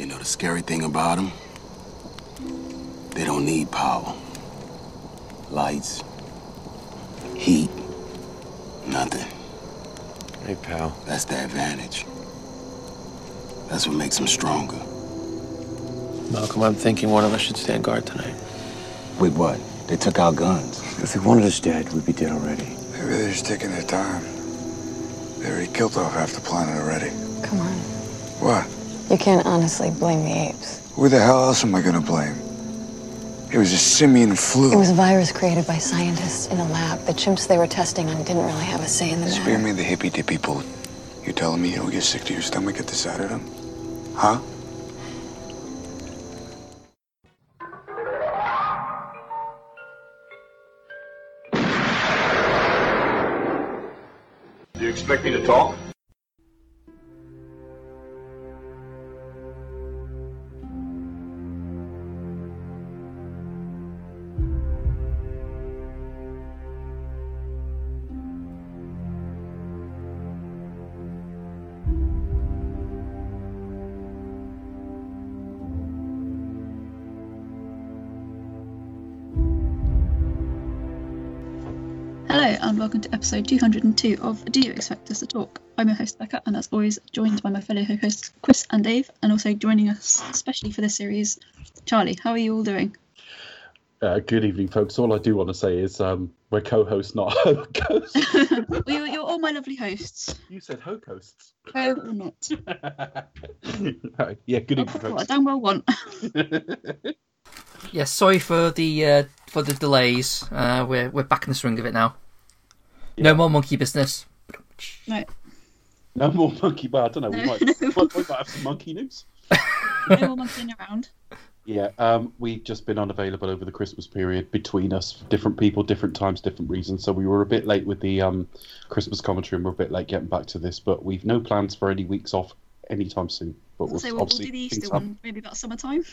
You know the scary thing about them? They don't need power. Lights, heat, nothing. Hey, pal. That's the advantage. That's what makes them stronger. Malcolm, I'm thinking one of us should stand guard tonight. With what? They took our guns. If they wanted us dead, we'd be dead already. Maybe they're just taking their time. They already killed off half the planet already. Come on. What? You can't honestly blame the apes. Who the hell else am I gonna blame? It was a simian flu. It was a virus created by scientists in a lab. The chimps they were testing on didn't really have a say in the Spear matter. me the hippy dippy boot. You telling me you don't get sick to your stomach at the sight of them? Huh? Do you expect me to talk? Welcome to episode 202 of Do You Expect Us to Talk? I'm your host, Becca, and as always, joined by my fellow hosts, Chris and Dave, and also joining us, especially for this series, Charlie. How are you all doing? Uh, good evening, folks. All I do want to say is um, we're co-hosts, not host. well, you're, you're all my lovely hosts. you said ho-hosts. Co or not? Right, yeah, good evening, put what I folks. damn well want. Yeah, sorry for the uh, for the delays. Uh, we're we're back in the swing of it now. No more monkey business. no, No more monkey. Well, I don't know. We might, no we might, we might have some monkey news. no more monkeying around. Yeah, um, we've just been unavailable over the Christmas period between us, different people, different times, different reasons. So we were a bit late with the um, Christmas commentary, and we're a bit late getting back to this. But we've no plans for any weeks off anytime soon. But we'll say we'll, we'll obviously do the Easter happen. one, maybe about summertime.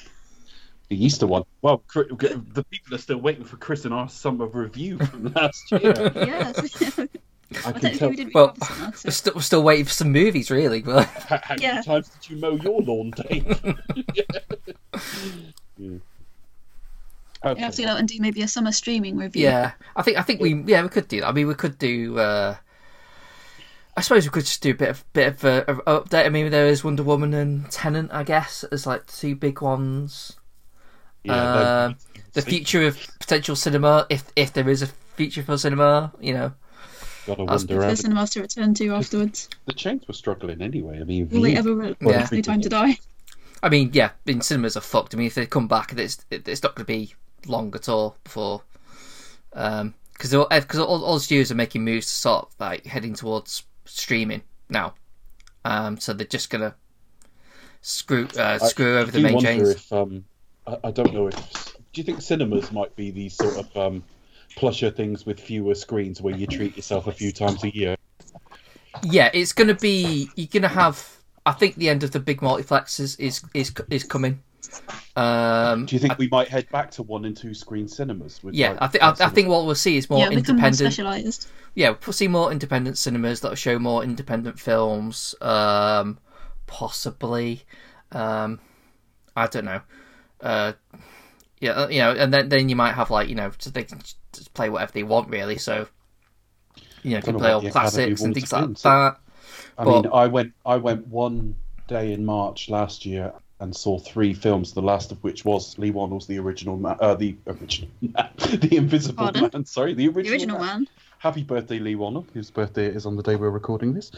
The Easter one. Well, the people are still waiting for Chris and our summer review from last year. yes. I I can technically tell. we didn't Well, record summer, so- We're still we're still waiting for some movies, really. But How, how Yeah. many times did you mow your lawn, Dave? yeah. We have to Okay. go out and do maybe a summer streaming review. yeah, I think I think we yeah we could do that. I mean, we could do. Uh, I suppose we could just do a bit of bit of uh, of update. I mean, there is Wonder Woman and Tenet, I guess, as like two big ones. Yeah, um, the future of potential cinema, if if there is a future for cinema, you know. Gotta wonder. For the the, cinemas to return to afterwards. the chains were struggling anyway. I mean, Will they ever? Re- Well, yeah, no time to die. I mean, yeah, I mean, cinemas are fucked. I mean, if they come back, it's it's not going to be long at all before, um, because because all, all studios are making moves to start like heading towards streaming now, um, so they're just gonna screw uh, screw I over the main chains. If, um, I, I don't know if. Do you think cinemas might be these sort of um, plusher things with fewer screens where you treat yourself a few times a year? Yeah, it's gonna be you're gonna have. I think the end of the big multiplexes is is is coming. Um, Do you think we might head back to one and two screen cinemas? With yeah, like, I think I, I think what we'll see is more yeah, become more independent. specialised. yeah, we'll see more independent cinemas that show more independent films. Um, possibly, um, I don't know. Uh, yeah, uh, you know, and then then you might have like you know, so they can just play whatever they want really. So you know, Don't can play what all classics and things like do, so- that. I But- mean, I went I went one day in March last year and saw three films. The last of which was Leigh Whannell's The Original Man, uh, the original the Invisible Pardon? Man. Sorry, the original, The original man. Happy birthday, Leigh Whannell, whose birthday is on the day we're recording this,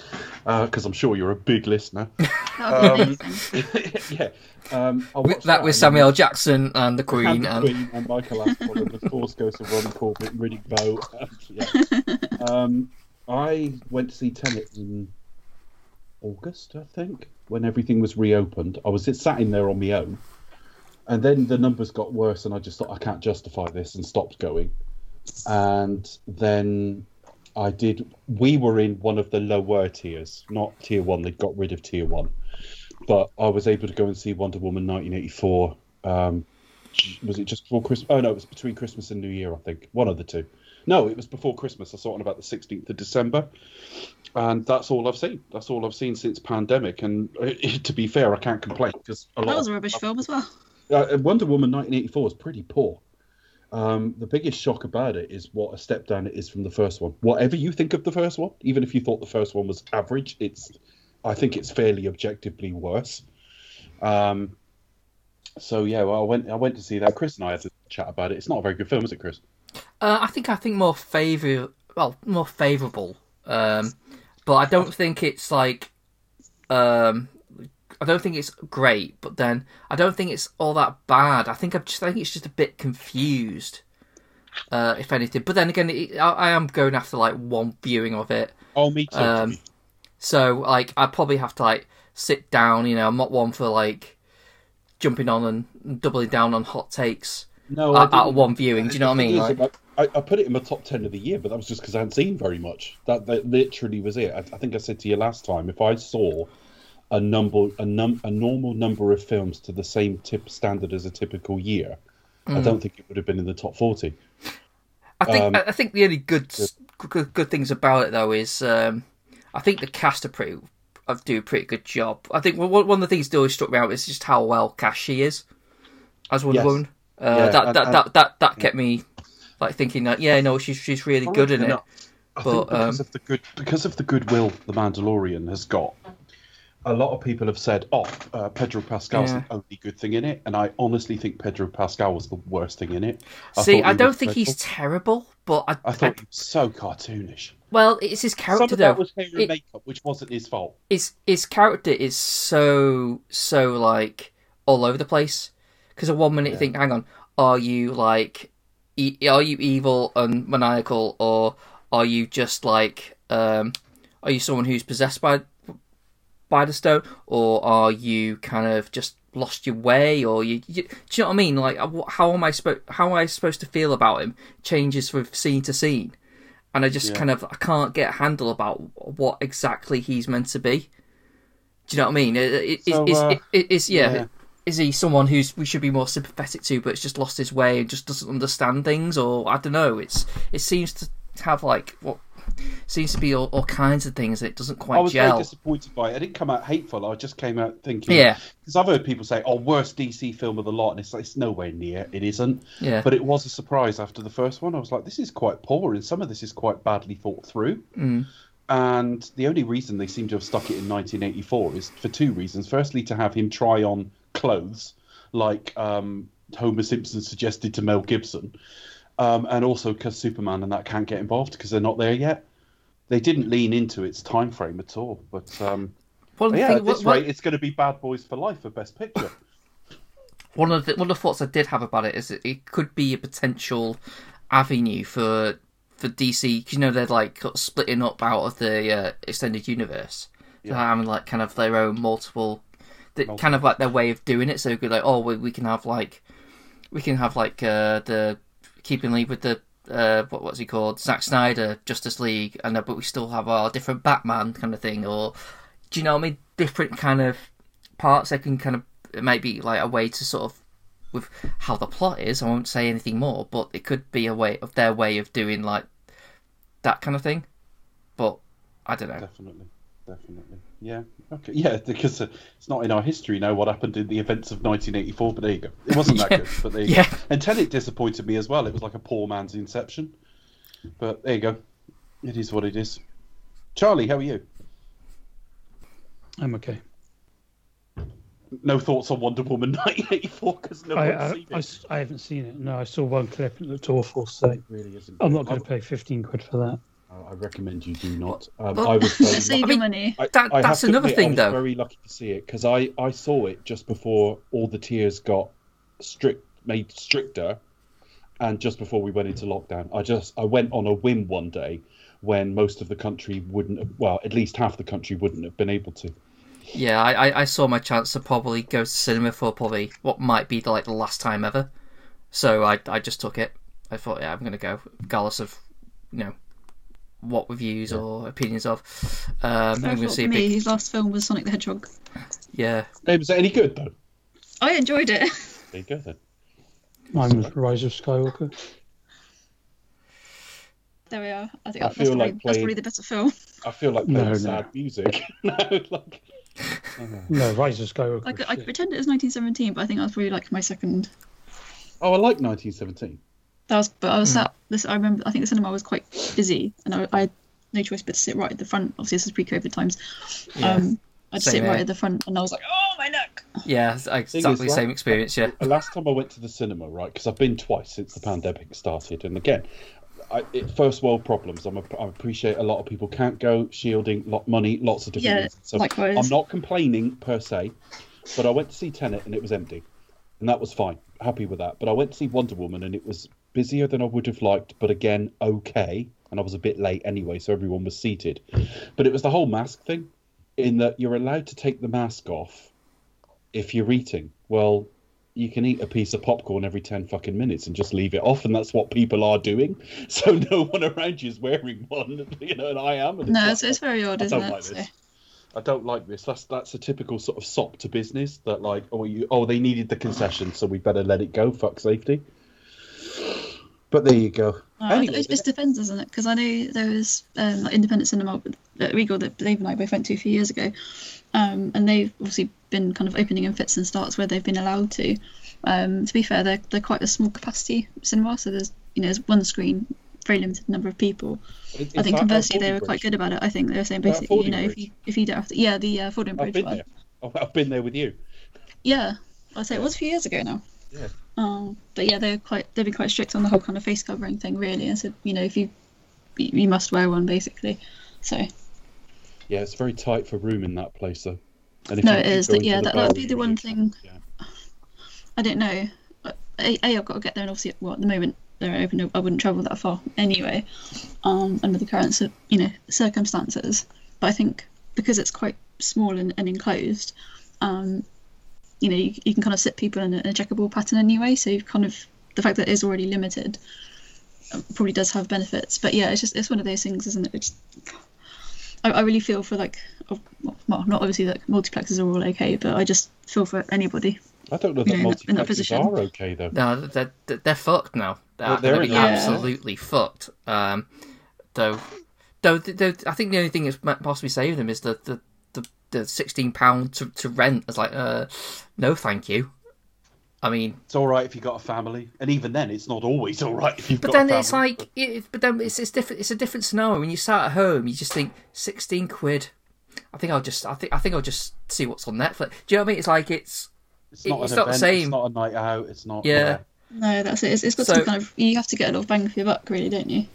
because I'm sure you're a big listener. That would be Um, yeah, um, I With watched that with Samuel L. Jackson and the Queen and the and Queen and Michael Aspel and the Force Ghost of Ronnie Corbett and Riddick Bowe. And, yeah. um, I went to see Tenet in August, I think, when everything was reopened. I was sat in there on my own, and then the numbers got worse, and I just thought I can't justify this and stopped going. And then I did. We were in one of the lower tiers, not tier one. They got rid of tier one, but I was able to go and see Wonder Woman 1984. Um, was it just before Christmas? Oh no, it was between Christmas and New Year, I think. One of the two. No, it was before Christmas. I saw it on about the 16th of December. And that's all I've seen. That's all I've seen since pandemic. And uh, to be fair, I can't complain because That was a of- rubbish film as well. uh, Wonder Woman 1984 is pretty poor. Um, the biggest shock about it is what a step down it is from the first one. Whatever you think of the first one, even if you thought the first one was average, it's I think it's fairly objectively worse. Um, so yeah, well, I went I went to see that. Chris and I had to chat about it. It's not a very good film, is it, Chris? Uh, I think I think more favor well more favorable, um, but I don't think it's like um, I don't think it's great. But then I don't think it's all that bad. I think I'm just I think it's just a bit confused, uh, if anything. But then again, it, I, I am going after like one viewing of it. Oh, me too. Um, so like I probably have to like sit down. You know, I'm not one for like jumping on and doubling down on hot takes no, at, at one viewing. Do you know what I mean? Like, I, I put it in my top ten of the year, but that was just because I hadn't seen very much. That, that literally was it. I, I think I said to you last time, if I saw a number, a num, a normal number of films to the same tip standard as a typical year, Mm. I don't think it would have been in the top forty. I think Um, I think the only good good, good things about it though is um, I think the cast are pretty uh, do a pretty good job. I think one one of the things that always struck me out is just how well cast she is as Wonder Yes. Woman. Uh, Yeah, that, and- that, and- that that that kept me like thinking that yeah no she's she's really good in it. I But, think because um, of the good because of the goodwill the Mandalorian has got, a lot of people have said, "Oh, uh, Pedro Pascal's Yeah. the only good thing in it," and I honestly think Pedro Pascal was the worst thing in it. I See, I don't think he's terrible, but I, I thought he was so cartoonish. well it's his Some character of though. that was hair and It- makeup, which wasn't his fault. his his character is so so like all over the place because at one minute you think hang on are you like e- are you evil and maniacal or are you just like um are you someone who's possessed by by the stone or are you kind of just lost your way or you, you do you know what i mean like uh, how am i supposed how am i supposed to feel about him changes from scene to scene and i just Yeah. kind of i can't get a handle about what exactly he's meant to be do you know what I mean? It, it, So, is, uh, is yeah. yeah. Is he someone who's we should be more sympathetic to, but it's just lost his way and just doesn't understand things, or I don't know. It's it seems to have like what seems to be all, all kinds of things that it doesn't quite. I was very gel. disappointed by it. I didn't come out hateful. I just came out thinking, Yeah. because I've heard people say, "Oh, worst DC film of the lot," and it's like, it's nowhere near. It isn't. Yeah. But it was a surprise after the first one. I was like, this is quite poor, and some of this is quite badly thought through. Mm. And the only reason they seem to have stuck it in 1984 is for two reasons. Firstly, to have him try on clothes, like um, Homer Simpson suggested to Mel Gibson, um, and also because Superman and that can't get involved because they're not there yet. They didn't lean into its time frame at all. But um, One of yeah, thing- at this what- what- it's going to be Bad Boys for Life for Best Picture. one of the one of the thoughts I did have about it is that it could be a potential avenue for for DC. 'cause you know they're like splitting up out of the uh, extended universe, so having like kind of their own multiple, the, kind of like their way of doing it. So it like, oh, we, we can have like, we can have like uh, the keeping league with the. Uh, what what's he called? Zack Snyder Justice League, and uh, but we still have our different Batman kind of thing, or do you know what I mean? Different kind of parts. that can kind of it might be like a way to sort of with how the plot is. I won't say anything more, but it could be a way of their way of doing like that kind of thing. But I don't know. definitely, definitely. Yeah. Okay. Yeah, because uh, it's not in our history now what happened in the events of 1984. But there you go. It wasn't that Yeah. good. But there you Yeah. go. And Tenet disappointed me as well. It was like a poor man's Inception. But there you go. It is what it is. Charlie, how are you? I'm okay. No thoughts on Wonder Woman 1984 because no I, one's I, seen I it. s- I haven't seen it. No, I saw one clip and it looked awful. So It really isn't. I'm not going to pay 15 quid for that. I recommend you do not. Um, Well, I was very Save mean, your money. I, That- I that's another admit, thing, I was though. Very lucky to see it because I, I saw it just before all the tiers got strict made stricter, and just before we went into lockdown. I just I went on a whim one day when most of the country wouldn't have, well at least half the country wouldn't have been able to. Yeah, I, I- I saw my chance to probably go to cinema for probably what might be the, like the last time ever. So I I just took it. I thought yeah I'm gonna go regardless of you know what reviews or opinions of. Um, I I'm see for me, big his last film was Sonic the Hedgehog. yeah. Hey, was that any good though? I enjoyed it. There you go then. Mine was Rise of Skywalker. there we are. I think I that's, feel probably, like that's probably the better film. I feel like No, playing no. sad music. no, like, No, Rise of Skywalker. I, could, I shit. pretend it was 1917, but I think that was probably like my second. oh, I like 1917. That was, but I was Hmm. sat. This I remember. I think the cinema was quite busy, and I, I had no choice but to sit right at the front. Obviously, this is pre-COVID times. Yeah. Um, I'd Same sit right here. at the front, and I was like, "Oh, my neck!" Yeah, exactly the right? same experience. Yeah. The last time I went to the cinema, right? Because I've been twice since the pandemic started, and again, I, it, first world problems. I'm a, I appreciate a lot of people can't go, shielding, lot money, lots of different. Yeah, reasons. So likewise. I'm not complaining per se, but I went to see Tenet and it was empty, and that was fine. Happy with that. But I went to see Wonder Woman and it was busier than I would have liked, but again, okay. And I was a bit late anyway, so everyone was seated. But it was the whole mask thing, in that you're allowed to take the mask off if you're eating. Well, you can eat a piece of popcorn every 10 fucking minutes and just leave it off, and that's what people are doing. So no one around you is wearing one, you know, and I am. And No, like, it's, it's very odd, I isn't don't it? like So- this. I don't like this. That's that's a typical sort of sop to business that like, oh you oh they needed the concession, so we better let it go. Fuck safety. But there you go. Uh, Anyway, it just depends, doesn't it? Because I know there was um, like independent cinema at Regal that Dave and I both went to a few years ago, um, and they've obviously been kind of opening in fits and starts where they've been allowed to. Um, to be fair, they're they're quite a small capacity cinema, so there's you know there's one screen, very limited number of people. I think conversely they were Fordingbridge? quite good about it. I think they were saying basically, you know, if you if you don't have to, yeah, the uh, Fordham I've Bridge been one. there. I've- I've been there with you. Yeah, I'd say it was a few years ago now. Yeah. Um, but yeah, they're quite they've been quite strict on the whole kind of face covering thing, really, and said you know if you you must wear one basically. So Yeah, it's very tight for room in that place though. And if no, it is. That, yeah, that that'd be the one thing. Yeah. I don't know. A, a I've got to get there, and obviously, well, at the moment they're open. I wouldn't travel that far anyway, um, under the current you know circumstances. But I think because it's quite small and, and enclosed, um, you know, you, you can kind of sit people in a, in a checkerboard pattern anyway. So you've kind of the fact that it is already limited uh, probably does have benefits. But yeah, it's just it's one of those things, isn't it? It's, I, I really feel for like, oh, well, not obviously that multiplexes are all okay, but I just feel for anybody I don't know you know, in that- in that position. are okay though. No, they're, they're, they're fucked now. They're, Well, they're they're in a- absolutely fucked. Um, though, though, though, I think the only thing that's might possibly saving them is the the, the, the sixteen pound to, to rent. It's like, uh, no, thank you. I mean, It's all right if you've got a family, and even then, it's not always all right if you've but got. then a it's like, it, but then it's it's different. It's a different scenario. When you start at home, you just think sixteen quid. I think I'll just, I think, I think I'll just see what's on Netflix. Do you know what I mean? It's like it's, it's not it's an not the same. It's not a night out. It's not. yeah. No, that's it. It's, it's got So- some kind of. You have to get a lot of bang for your buck, really, don't you?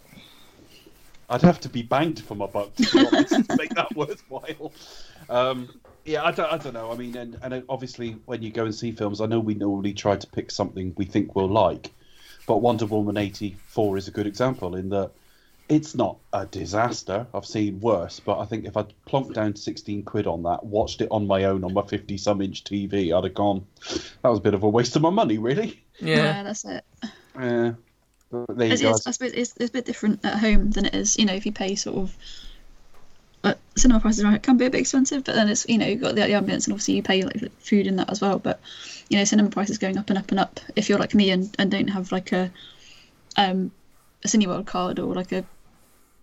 I'd have to be banged for my buck to, be honest, to make that worthwhile. Um, yeah, I don't, I don't know. I mean, and, and obviously, when you go and see films, I know we normally try to pick something we think we'll like, but Wonder Woman 84 is a good example in that it's not a disaster. I've seen worse, but I think if I'd plonked down 16 quid on that, watched it on my own on my 50 some inch TV, I'd have gone, that was a bit of a waste of my money, really. Yeah. that's it. Uh, but there you It's, go. it's, I suppose it's, it's a bit different at home than it is, you know, if you pay sort of. But cinema prices around it can be a bit expensive, but then it's you know you've got the, the ambience and obviously you pay like food and that as well. But you know, cinema prices going up and up and up. If you're like me and, and don't have like a um a Cineworld card or like a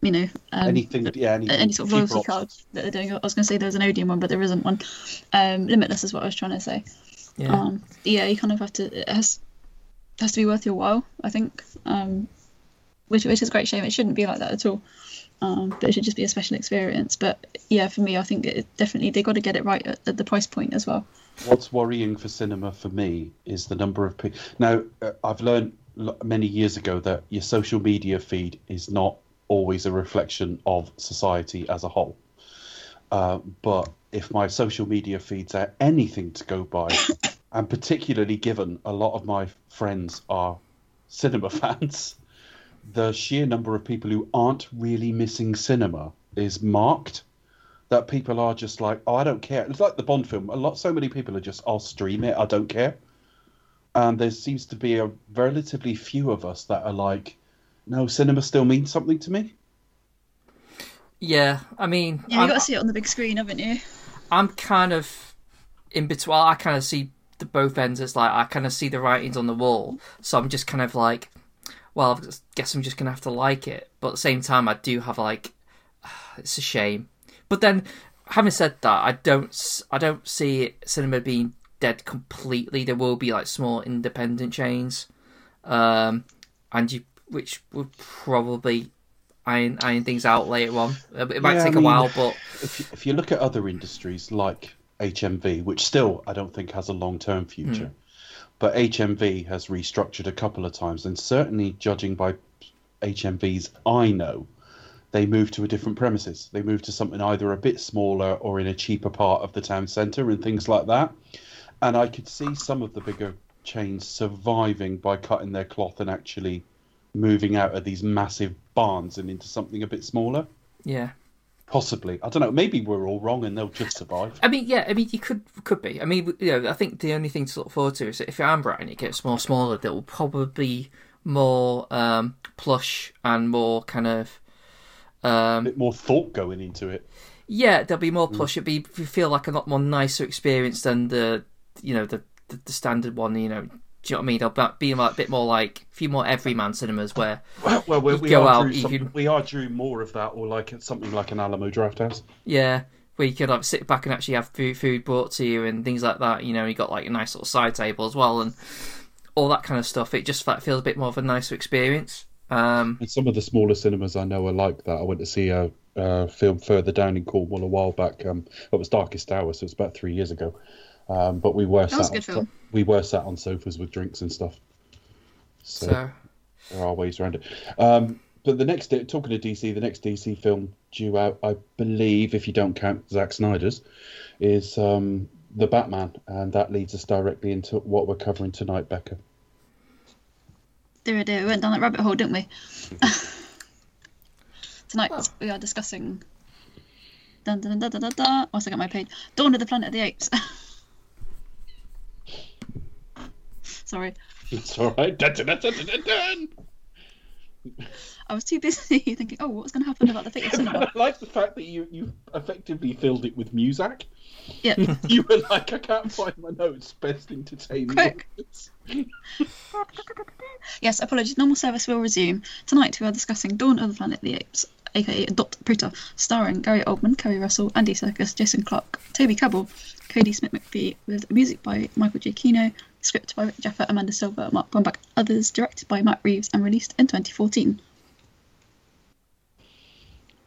you know um, Anything, yeah, anything any sort of loyalty option. card that they're doing. I was going to say there's an Odeon one, but there isn't one. Um, Limitless is what I was trying to say. Yeah. Um, yeah, you kind of have to. It has has to be worth your while, I think. Um, which which is a great shame. It shouldn't be like that at all. Um, but it should just be a special experience. But yeah, for me, I think it definitely they got to get it right at, at the price point as well. What's worrying for cinema for me is the number of people. Now, uh, I've learned many years ago that your social media feed is not always a reflection of society as a whole. Uh, but if my social media feeds are anything to go by, and particularly given a lot of my friends are cinema fans, the sheer number of people who aren't really missing cinema is marked that people are just like, oh, I don't care. It's like the Bond film. A lot, so many people are just, I'll stream it. I don't care. And there seems to be a relatively few of us that are like, no, cinema still means something to me. Yeah, I mean, Yeah, you I'm, got to see it on the big screen, haven't you? I'm kind of in between. I kind of see the both ends It's like I kind of see the writings on the wall, so I'm just kind of like, well, I guess I'm just gonna have to like it. But at the same time, I do have like, it's a shame. But then, having said that, I don't I don't see cinema being dead completely. There will be like small independent chains, um, and you which would probably iron iron things out later on. It might Yeah, take I a mean, while, but If you, if you look at other industries like HMV, which still I don't think has a long term future, Hmm. But HMV has restructured a couple of times, and certainly judging by HMVs I know, they moved to a different premises. They moved to something either a bit smaller or in a cheaper part of the town centre and things like that. And I could see some of the bigger chains surviving by cutting their cloth and actually moving out of these massive barns and into something a bit smaller. yeah. Possibly, I don't know. Maybe we're all wrong and they'll just survive. I mean, yeah, I mean, you could could be. I mean, you know, I think the only thing to look forward to is that if you am right and it gets more smaller, that will probably be more um, plush and more kind of A bit more thought going into it. yeah, there'll be more plush. It'll be feel like a lot more nicer experience than the you know the the, the standard one. You know, do you know what I mean? They'll be like a bit more like a few more everyman cinemas where Well, well we, we go are out, due you some, can- we are due more of that, or like something like an Alamo Drafthouse. Yeah, where you could like sit back and actually have food, food brought to you and things like that. You know, you got like a nice little side table as well and all that kind of stuff. It just like, feels a bit more of a nicer experience. Um, And some of the smaller cinemas I know are like that. I went to see a, a film further down in Cornwall a while back. Um, it was Darkest Hour, so it's about three years ago. Um, but we were That was sat a good on, film. we were sat on sofas with drinks and stuff. So, so there are ways around it. Um, but the next talking to DC, the next DC film due out, I believe, if you don't count Zack Snyder's, is um, the Batman, and that leads us directly into what we're covering tonight, Becca. Dear, dear, we went down that rabbit hole, didn't we? Tonight we are discussing. Dun, dun, dun, dun, dun, dun. Once I get my page, Dawn of the Planet of the Apes. Sorry, It's all right. Dun, dun, dun. I was too busy thinking, oh, what's going to happen about the cinema? I like the fact that you you effectively filled it with Muzak. Yeah, You were like, I can't find my notes. Best entertainment. Quick. yes. Apologies. Normal service will resume tonight. We are discussing Dawn of the Planet of the Apes, aka Dot Pruta, starring Gary Oldman, Keri Russell, Andy Serkis, Jason Clarke, Toby Kebbell, Cody Smith McPhee, with music by Michael J. Script by Rick Jaffa, Amanda Silver, Mark Bomback, others directed by Matt Reeves, and released in 2014.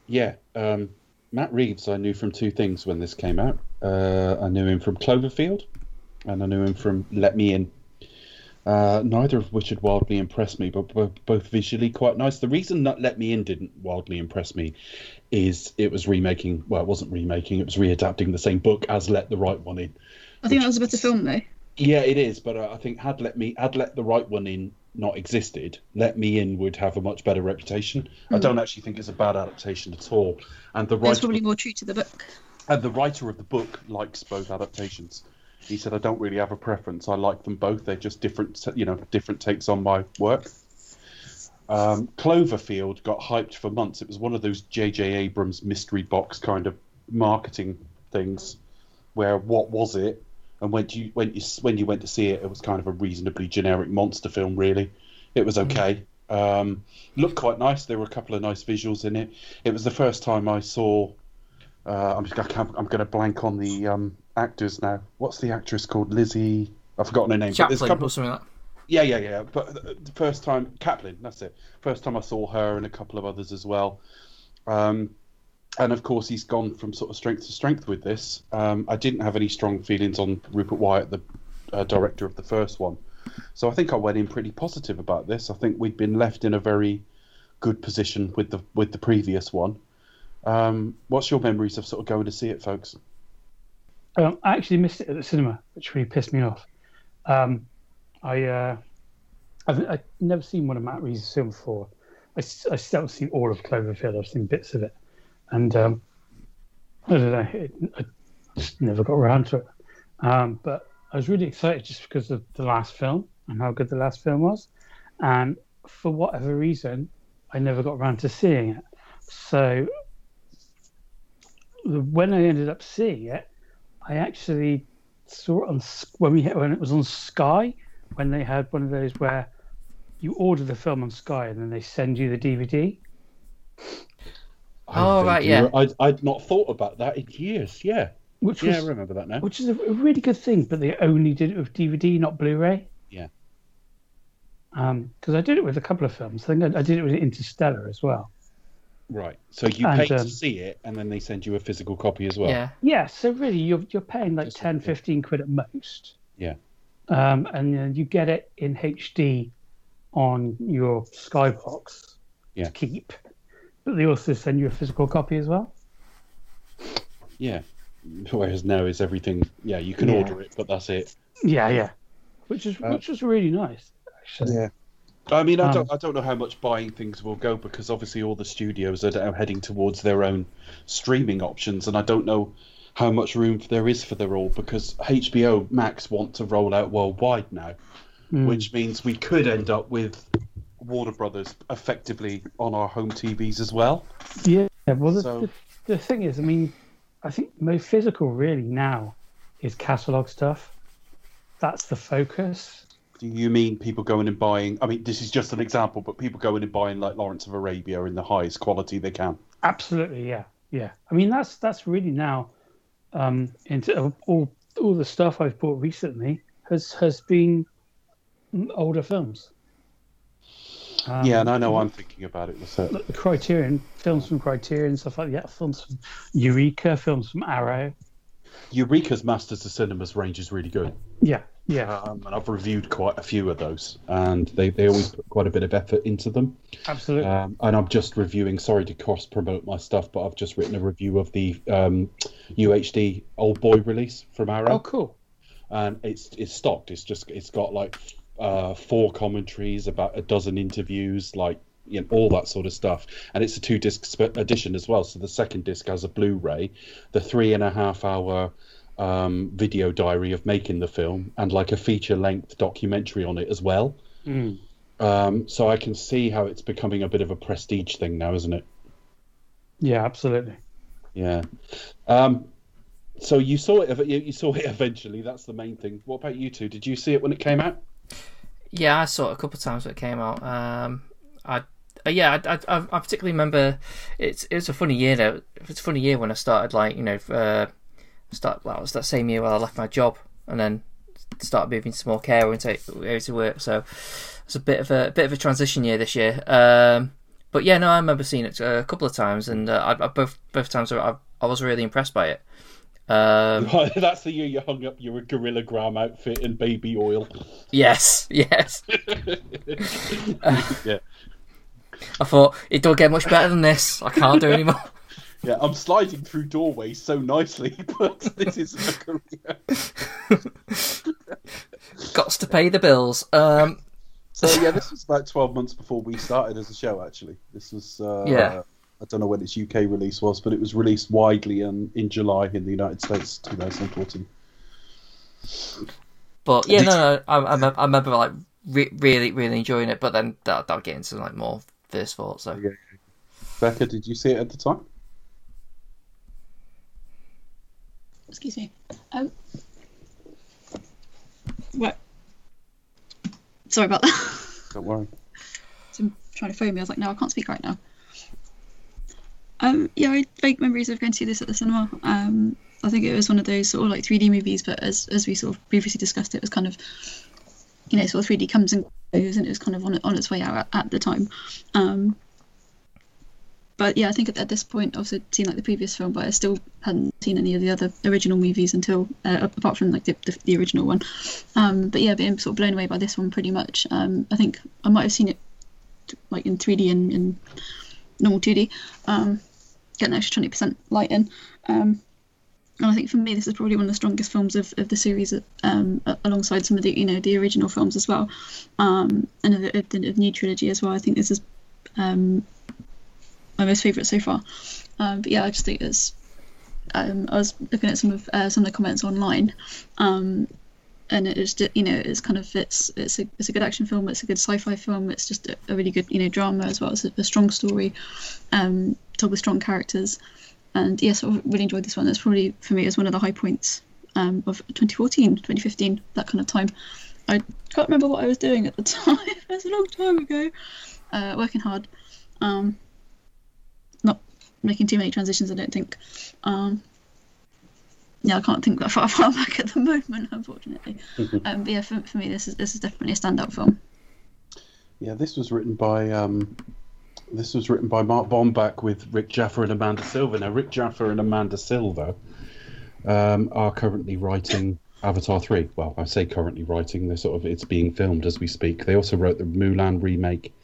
Yeah, um, Matt Reeves, I knew from two things when this came out. Uh, I knew him from Cloverfield, and I knew him from Let Me In. Uh, neither of which had wildly impressed me, but bo- both visually quite nice. The reason that Let Me In didn't wildly impress me is it was remaking. Well, it wasn't remaking; it was readapting the same book as Let the Right One In. I think that was a better film though. Yeah, it is, but uh, I think had let me had let the right one in not existed, let me in would have a much better reputation. I don't actually think it's a bad adaptation at all, and the It's writer probably more true to the book. and the writer of the book likes both adaptations. He said, "I don't really have a preference. I like them both. They're just different, you know, different takes on my work." Um, Cloverfield got hyped for months. It was one of those J.J. Abrams mystery box kind of marketing things, where what was it? And when you when you when you went to see it, it was kind of a reasonably generic monster film. Really, it was okay. Um, looked quite nice. There were a couple of nice visuals in it. It was the first time I saw. Uh, I'm just I I'm going to blank on the um, actors now. What's the actress called? Lizzy. I've forgotten her name. but a couple or something like that. yeah, yeah, yeah. But the the first time, Caplan, that's it. First time I saw her and a couple of others as well. Um, and of course, he's gone from sort of strength to strength with this. Um, I didn't have any strong feelings on Rupert Wyatt, the uh, director of the first one. So I think I went in pretty positive about this. I think we'd been left in a very good position with the with the previous one. Um, what's your memories of sort of going to see it, folks? Um, I actually missed it at the cinema, which really pissed me off. Um, I, uh, I've, I've never seen one of Matt Reeves' films before. I, I still haven't seen all of Cloverfield. I've seen bits of it, and um, I don't know. It, I just never got around to it. Um, but I was really excited just because of the last film and how good the last film was, and for whatever reason, I never got around to seeing it. So when I ended up seeing it, I actually saw it on when we when it was on Sky when they had one of those where you order the film on Sky and then they send you the DVD. I Oh, right, yeah. I'd, I'd not thought about that in years. Yeah. Which Yeah, I was remember that now. which is a, a really good thing, but they only did it with DVD, not Blu-ray. Yeah. Um, because I did it with a couple of films. I think I, I did it with Interstellar as well. Right. So you And, pay um, to see it, and then they send you a physical copy as well. Yeah. Yeah, so really you're you're paying like Just 10, like- 15 quid at most. Yeah. Um, and then you get it in HD on your Skybox Yeah. to keep. But they also send you a physical copy as well. Yeah. Whereas now is everything. Yeah, you can Yeah. order it, but that's it. Yeah, yeah. Which is Uh, which is really nice, actually. Yeah. I mean, I Um, don't, I don't know how much buying things will go because obviously all the studios are now heading towards their own streaming options, and I don't know how much room there is for their all because HBO Max want to roll out worldwide now, Mm. which means we could end up with Warner Brothers effectively on our home TVs as well. Yeah, well, the, So- the, the thing is, I mean, I think most physical really now is catalog stuff. That's the focus. Do you mean people going and buying? I mean, this is just an example, but people going and buying like Lawrence of Arabia in the highest quality they can. Absolutely, yeah, yeah. I mean, that's that's really now um, into all all the stuff I've bought recently has has been older films. Um, yeah, and I know I'm thinking about it myself. the Criterion films from Criterion, stuff like that. Films from Eureka, films from Arrow. Eureka's Masters of Cinemas range is really good. Yeah, yeah, Um, and I've reviewed quite a few of those, and they, they always put quite a bit of effort into them. absolutely. Um, and I'm just reviewing. Sorry to cross promote my stuff, but I've just written a review of the um, UHD Oldboy release from Arrow, oh, cool. and it's it's stocked. It's just it's got like uh, four commentaries, about a dozen interviews, like you know, all that sort of stuff. And it's a two disc sp- edition as well. So the second disc has a Blu-ray, the three and a half hour um, video diary of making the film, and like a feature length documentary on it as well. Mm. Um, so I can see how it's becoming a bit of a prestige thing now, isn't it? Yeah, absolutely. Yeah. Um, so you saw it. You you saw it eventually. That's the main thing. What about you two? Did you see it when it came out? Yeah, I saw it a couple of times when it came out. Um, I, uh, yeah, I, I, I particularly remember it's it was a funny year though. It's a funny year when I started like you know uh, start well it was that same year where I left my job and then started moving to more care and take to work. So it's a bit of a, bit of a transition year this year. Um, but yeah, no, I remember seeing it a couple of times, and uh, I, I both both times I, I was really impressed by it. Um, That's the year you hung up your Gorilla Gram outfit and baby oil. yes, yes. yeah. I thought it don't get much better than this. I can't do anymore. Yeah, I'm sliding through doorways so nicely, but this is a career. Got to pay the bills. Um, So yeah, this was about 12 months before we started as a show. Actually, this was uh, Yeah. I don't know when its UK release was, but it was released widely in, in July in the United States, 2014. but yeah, Did- no, no. I, I, remember, I remember like re- really, really enjoying it. But then that that'll get into like more first thoughts. So Yeah. Becca, did you see it at the time? Excuse me. Um, what? Sorry about that. Don't worry. I'm trying to phone me. I was like, no, I can't speak right now. Um, yeah, I vague memories of going to see this at the cinema. Um, I think it was one of those sort of like 3D movies, but as as we sort of previously discussed, it was kind of, you know, sort of 3D comes and goes, and it was kind of on on its way out at, at the time. Um, but yeah, I think at, at this point, I'd seen like the previous film, but I still hadn't seen any of the other original movies until uh, apart from like the, the, the original one. Um, but yeah, being sort of blown away by this one pretty much. Um, I think I might have seen it like in 3D and in normal 2D, um, get an extra 20% light in. Um, and I think for me, this is probably one of the strongest films of, of the series, um, alongside some of the you know the original films as well, um, and of, of the of new trilogy as well. I think this is um, my most favourite so far. Um, but yeah, I just think it's. Um, I was looking at some of uh, some of the comments online, um, and it is you know it's kind of it's it's a it's a good action film it's a good sci-fi film it's just a, really good you know drama as well it's a, a strong story um told with strong characters and yes I really enjoyed this one it's probably for me is one of the high points um of 2014 2015 that kind of time I can't remember what I was doing at the time. that's a long time ago. Uh, working hard. Um, not making too many transitions, I don't think. Yeah, I can't think that far, far back at the moment, unfortunately. um, but yeah, for, for me, this is this is definitely a standout film. Yeah, this was written by um, this was written by Mark Bomback with Rick Jaffa and Amanda Silver. Now, Rick Jaffa and Amanda Silver um, are currently writing Avatar three. Well, I say currently writing. They're sort of it's being filmed as we speak. They also wrote the Mulan remake,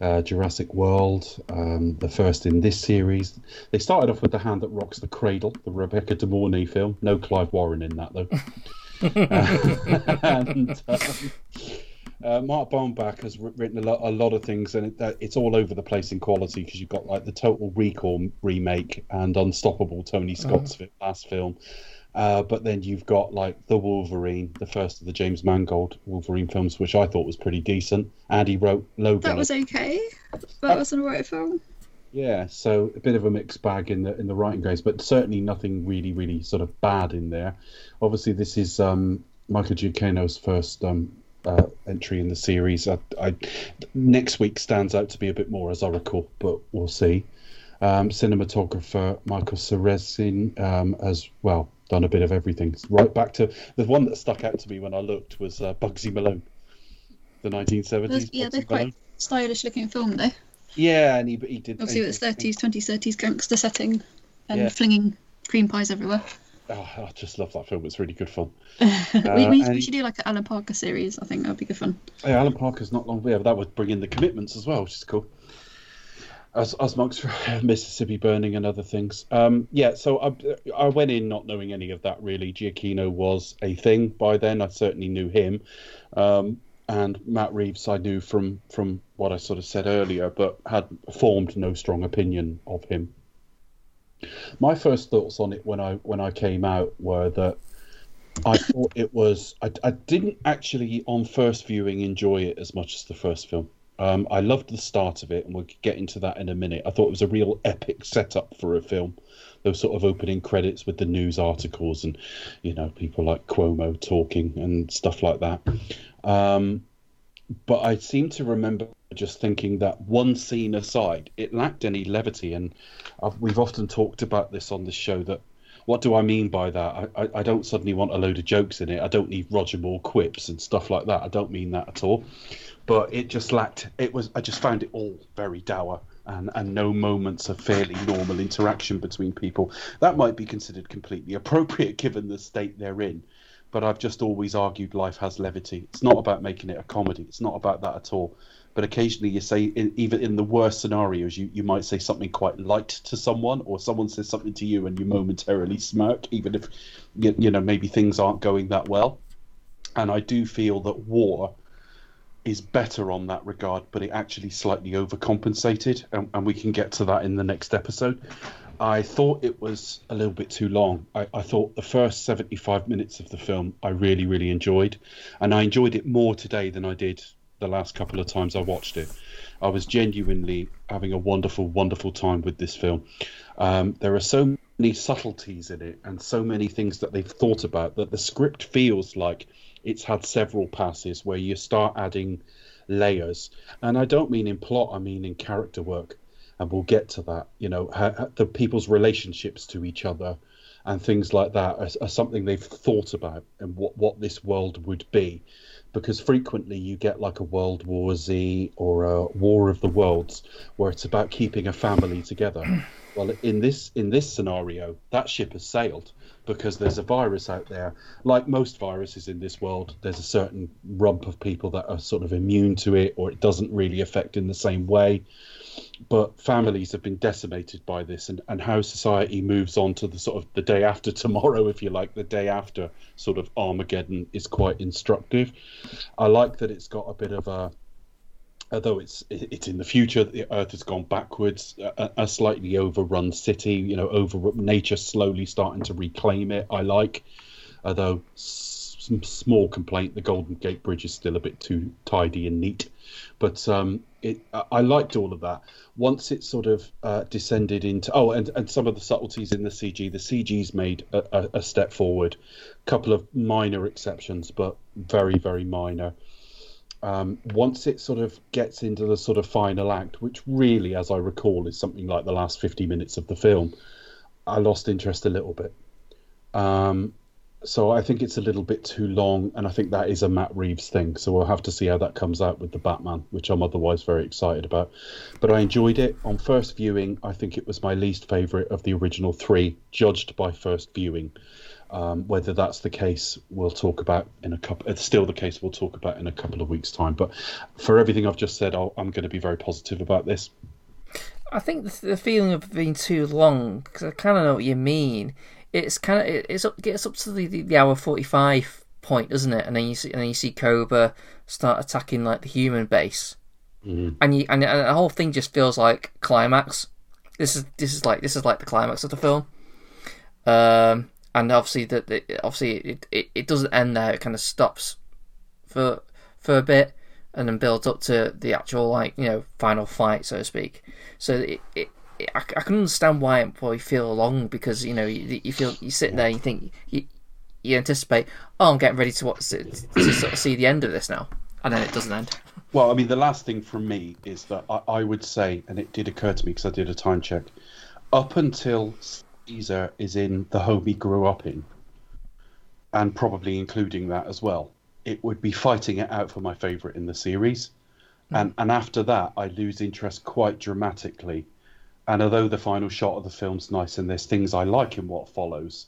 uh, Jurassic World, um, the first in this series. They started off with The Hand That Rocks the Cradle, the Rebecca De Mornay film. No Clive Warren in that though. uh, and um, uh, Mark Bomback has written a lot, a lot of things, and it, it's all over the place in quality because you've got like the Total Recall remake and Unstoppable, Tony Scott's uh-huh. last film. Uh, but then you've got like the Wolverine, the first of the James Mangold Wolverine films, which I thought was pretty decent. And he wrote Logan. That was okay. That was an alright film. Yeah, so a bit of a mixed bag in the in the writing grades, but certainly nothing really, really sort of bad in there. Obviously, this is um, Michael Giacchino's first um, uh, entry in the series. I, I, next week stands out to be a bit more, as I recall, but we'll see. Um, cinematographer Michael Seresin um, as well done a bit of everything. Right back to the one that stuck out to me when I looked was uh, Bugsy Malone, the 1970s. Those, yeah, they're quite stylish looking film though. Yeah, and he, he did. Obviously, it's 30s, 20s, 30s gangster setting and yeah. flinging cream pies everywhere. Oh, I just love that film. It's really good fun. uh, we, we, we, should do like an Alan Parker series. I think that would be good fun. Yeah, Alan Parker's not long there, but that would bring in the commitments as well, which is cool as, as monks Mississippi Burning and other things. Um, yeah, so I, I went in not knowing any of that really. Giacchino was a thing by then. I certainly knew him. Um, and Matt Reeves I knew from, from what I sort of said earlier, but had formed no strong opinion of him. My first thoughts on it when I when I came out were that I thought it was I, I didn't actually on first viewing enjoy it as much as the first film. Um, I loved the start of it, and we'll get into that in a minute. I thought it was a real epic setup for a film. Those sort of opening credits with the news articles and, you know, people like Cuomo talking and stuff like that. Um, but I seem to remember just thinking that one scene aside, it lacked any levity. And I've, we've often talked about this on the show that what do I mean by that? I, I, I, don't suddenly want a load of jokes in it. I don't need Roger Moore quips and stuff like that. I don't mean that at all but it just lacked. It was. I just found it all very dour. And, and no moments of fairly normal interaction between people. That might be considered completely appropriate given the state they're in. But I've just always argued life has levity. It's not about making it a comedy. It's not about that at all. But occasionally you say, in, even in the worst scenarios, you, you might say something quite light to someone, or someone says something to you and you momentarily smirk, even if you, you know maybe things aren't going that well. And I do feel that war is better on that regard, but it actually slightly overcompensated, and, and, we can get to that in the next episode. I thought it was a little bit too long. I, I, thought the first 75 minutes of the film I really, really enjoyed, and I enjoyed it more today than I did the last couple of times I watched it. I was genuinely having a wonderful, wonderful time with this film. Um, there are so many subtleties in it and so many things that they've thought about that the script feels like it's had several passes where you start adding layers. And I don't mean in plot, I mean in character work. And we'll get to that. You know, the people's relationships to each other and things like that are, are something they've thought about and what, what this world would be. Because frequently you get like a World War Z or a War of the Worlds where it's about keeping a family together. Well, in this in this scenario, that ship has sailed because there's a virus out there. Like most viruses in this world, there's a certain rump of people that are sort of immune to it, or it doesn't really affect in the same way. But families have been decimated by this, and, and how society moves on to the sort of the day after tomorrow, if you like, the day after sort of Armageddon is quite instructive. I like that it's got a bit of a although it's it's in the future, the Earth has gone backwards. A, a, slightly overrun city, you know, over nature slowly starting to reclaim it. I like, although some small complaint. The Golden Gate Bridge is still a bit too tidy and neat, but um, it I- liked all of that. Once it sort of uh, descended into oh, and, and some of the subtleties in the CG. The CG's made a, a, a step forward. A couple of minor exceptions, but very very minor. Um, once it sort of gets into the sort of final act, which really, as I recall, is something like the last 50 minutes of the film, I lost interest a little bit. Um, so I think it's a little bit too long, and I think that is a Matt Reeves thing. So we'll have to see how that comes out with the Batman, which I'm otherwise very excited about. But I enjoyed it on first viewing. I think it was my least favorite of the original three, judged by first viewing. Um, whether that's the case, we'll talk about in a couple. It's still the case. We'll talk about in a couple of weeks' time. But for everything I've just said, I'll, I'm going to be very positive about this. I think the, the feeling of being too long, because I kind of know what you mean. It's kind of it, it's up, gets up to the, the, the hour forty five point, doesn't it? And then you see and then you see Koba start attacking like the human base, Mhm. and you and, and the whole thing just feels like climax. This is this is like this is like the climax of the film. Um, and obviously that obviously it, it, it doesn't end there. It kind of stops for for a bit and then builds up to the actual like you know final fight, so to speak. So it, it, it I, I can understand why it probably feel long because you know you, you feel you sit there, you think you, you anticipate, oh, I'm getting ready to watch to, to sort of see the end of this now, and then it doesn't end. Well, I mean, the last thing from me is that I, I would say, and it did occur to me because I did a time check, up until Caesar is in the home he grew up in, and probably including that as well, it would be fighting it out for my favourite in the series. Hmm. And, and after that, I lose interest quite dramatically. And although the final shot of the film's nice and there's things I like in what follows,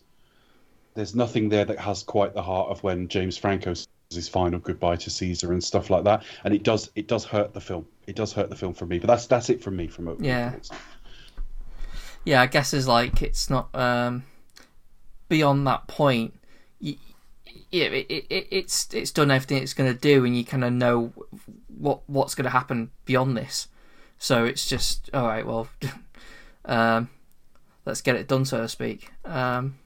there's nothing there that has quite the heart of when James Franco says his final goodbye to Caesar and stuff like that. And it does it does hurt the film. It does hurt the film for me. But that's that's it from me from opening Yeah. Yeah, I guess is like it's not um, beyond that point. Yeah, it, it, it, it's it's done everything it's going to do, and you kind of know what what's going to happen beyond this. So it's just all right. Well, um, let's get it done, so to speak. Um,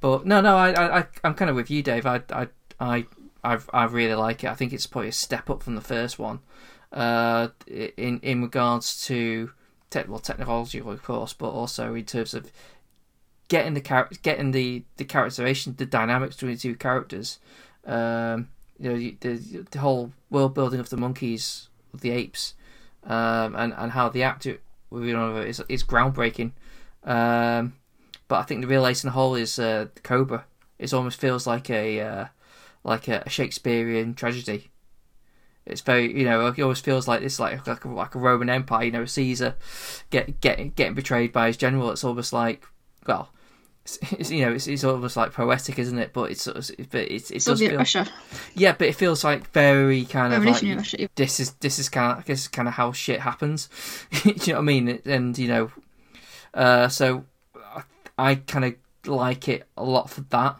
but no, no, I, I, I'm kind of with you, Dave. I, I, I, I, I really like it. I think it's probably a step up from the first one. Uh, in in regards to well, technology, of course, but also in terms of getting the char- getting the the characterization, the dynamics between the two characters. Um, you know, the, the whole world building of the monkeys, the apes, um, and and how the actor with one another is is groundbreaking. Um, but I think the real ace in the hole is uh, the Koba. It almost feels like a uh, like a Shakespearean tragedy. It's very, you know, it always feels like this, like like a, like a Roman Empire. You know, Caesar get get getting betrayed by his general. It's almost like, well, it's, it's you know, it's, it's almost like poetic, isn't it? But it's sort of, but it's it does Soviet feel, Russia, yeah, but it feels like very kind of like Russia. this is this is kind of I guess kind of how shit happens. Do you know what I mean? And you know, uh, so I, I kind of like it a lot for that.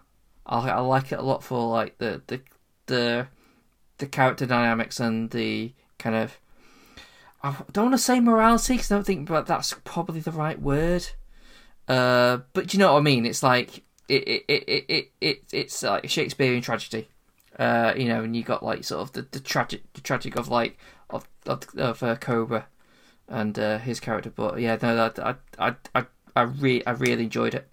I, I like it a lot for like the the the the character dynamics and the kind of I don't want to say morality because I don't think but that's probably the right word. Uh, but you know what I mean? It's like it it it it, it, it it's like Shakespearean tragedy. Uh, you know, and you got like sort of the, the tragic the tragic of like of of, of uh, Koba and uh, his character. But yeah, no, that I I I I really I really enjoyed it.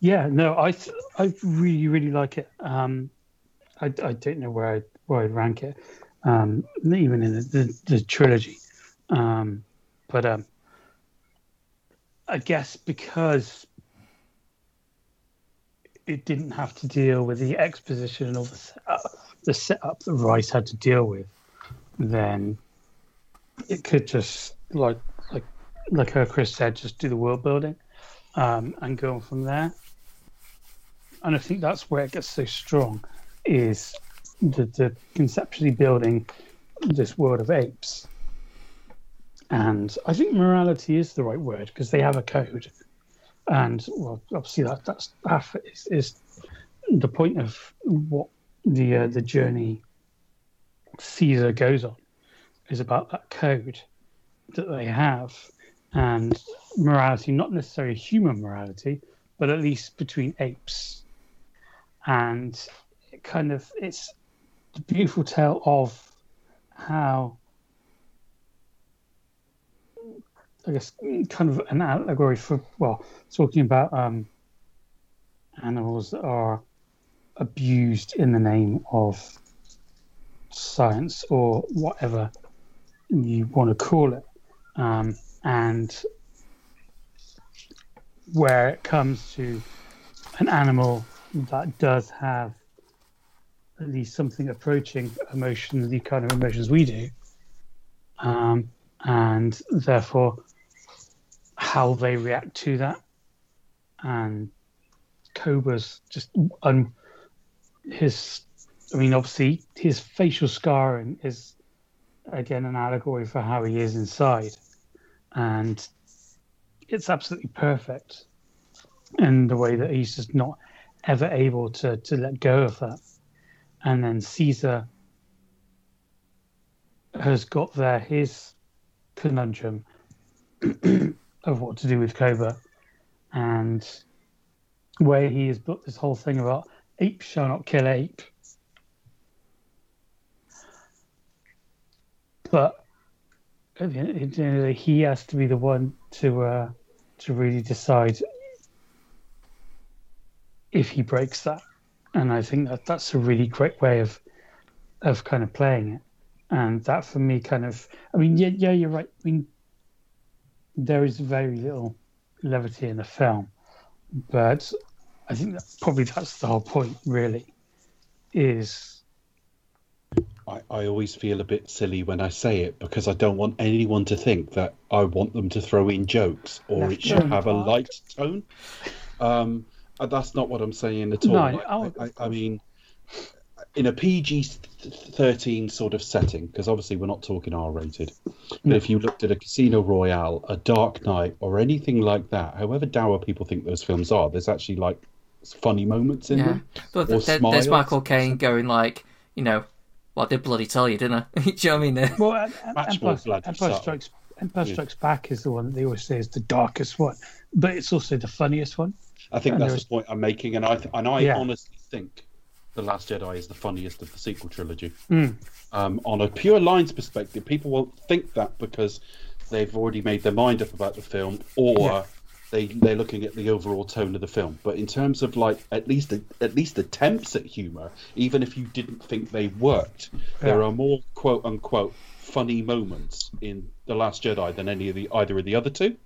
Yeah, no, I I really really like it. Um, I, I don't know where I where I'd rank it, um, even in the, the, the trilogy, um, but um, I guess because it didn't have to deal with the exposition or the setup, the setup that Rise had to deal with, then it could just like like like her Chris said, just do the world building um, and go from there. And I think that's where it gets so strong, is the, the conceptually building this world of apes. And I think morality is the right word because they have a code, and well, obviously that that's half is, is the point of what the uh, the journey Caesar goes on is about that code that they have and morality, not necessarily human morality, but at least between apes. and it kind of it's beautiful tale of how I guess kind of an allegory for well talking about um, animals that are abused in the name of science or whatever you want to call it. Um, and where it comes to an animal that does have at least something approaching emotion, the kind of emotions we do, um, and therefore how they react to that. And Koba's just un, his, I mean, obviously his facial scarring is again an allegory for how he is inside, and it's absolutely perfect in the way that he's just not ever able to to let go of that. And then Caesar has got there his conundrum of what to do with Koba, and where he has put this whole thing about ape shall not kill ape. But at the end of the day, he has to be the one to uh, to really decide if he breaks that. And I think that that's a really great way of of kind of playing it. And that for me kind of I mean yeah yeah you're right. I mean there is very little levity in the film. But I think that probably that's the whole point really is I, I always feel a bit silly when I say it because I don't want anyone to think that I want them to throw in jokes or it should have a light tone. Um, Uh, that's not what I'm saying at all. No, I, oh, I, I mean, in a PG 13 sort of setting, because obviously we're not talking R rated, but No. if you looked at a Casino Royale, a Dark Knight, or anything like that, however dour people think those films are, there's actually like funny moments in Yeah. them. But or th- th- smiles. there's Michael Caine going like, you know, well, I did bloody tell you, didn't I? Do you know what I mean? Well, and, and, Empire, more bloody Empire subtle. Strikes Empire Yeah. Strikes Back is the one that they always say is the darkest one, but it's also the funniest one. I think And that's there's- the point I'm making, and I th- and I Yeah. honestly think the Last Jedi is the funniest of the sequel trilogy. Mm. Um, on a pure lines perspective, people won't think that because they've already made their mind up about the film, or Yeah. they they're looking at the overall tone of the film. But in terms of like at least at least attempts at humour, even if you didn't think they worked, there are more quote unquote funny moments in the Last Jedi than any of the either of the other two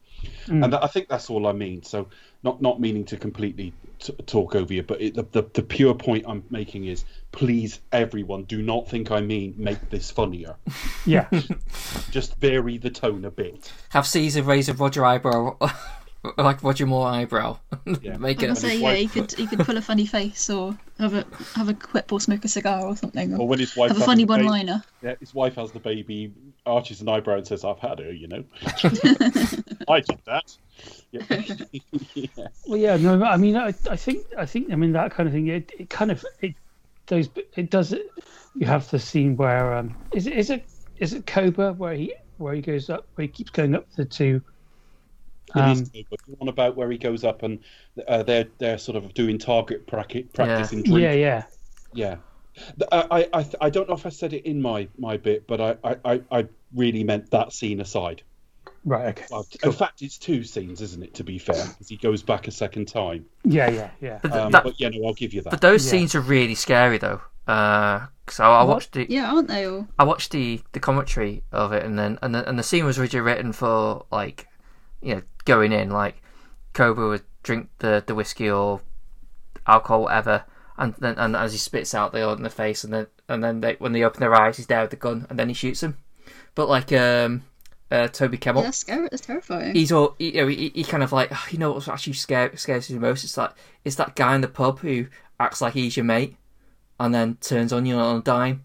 Mm. and I think that's all I mean. So, not not meaning to completely t- talk over you, but it, the, the the pure point I'm making is, please, everyone, do not think I mean make this funnier. Yeah, Just vary the tone a bit. Have Caesar raise a Roger eyebrow, like Roger Moore eyebrow. Yeah. Make I it. was say, yeah, wife- he could he could pull a funny face or have a have a quip or smoke a cigar or something, or, Or when his wife have a funny one liner. Yeah, his wife has the baby, arches an eyebrow and says, "I've had her," you know. I did that. Yeah. yeah. well, yeah. No, I mean, I, I think, I think, I mean, that kind of thing. It, it kind of, it, those, it does it. You have the scene where, um, is it, is it, is it Koba where he, where he goes up, where he keeps going up the two. It is Um, good, but the one about where he goes up and uh, they're they're sort of doing target practice, practice in drinking. yeah, yeah, Yeah. I, I, I, I don't know if I said it in my, my bit, but I, I, I- I really meant that scene aside. right, okay, Well, In fact, it's two scenes, isn't it, to be fair? Because he goes back a second time. yeah, yeah, yeah. But, th- Um, that- but yeah, no, I'll give you that. but those Yeah. scenes are really scary though. Because I, I watched the Yeah, aren't they all? I watched the, the commentary of it, and then and the, and the scene was originally written for like, you know, going in like, Koba would drink the, the whiskey or alcohol, whatever, and then and as he spits out, they all in the face, and then and then they, when they open their eyes, he's there with the gun, and then he shoots them. But like um, uh, Toby Yeah, Kebbell, that's scary. That's terrifying. he's all he, you know, he, he kind of like you know what's actually scare, scares you the most? It's like it's that guy in the pub who acts like he's your mate, and then turns on you on a dime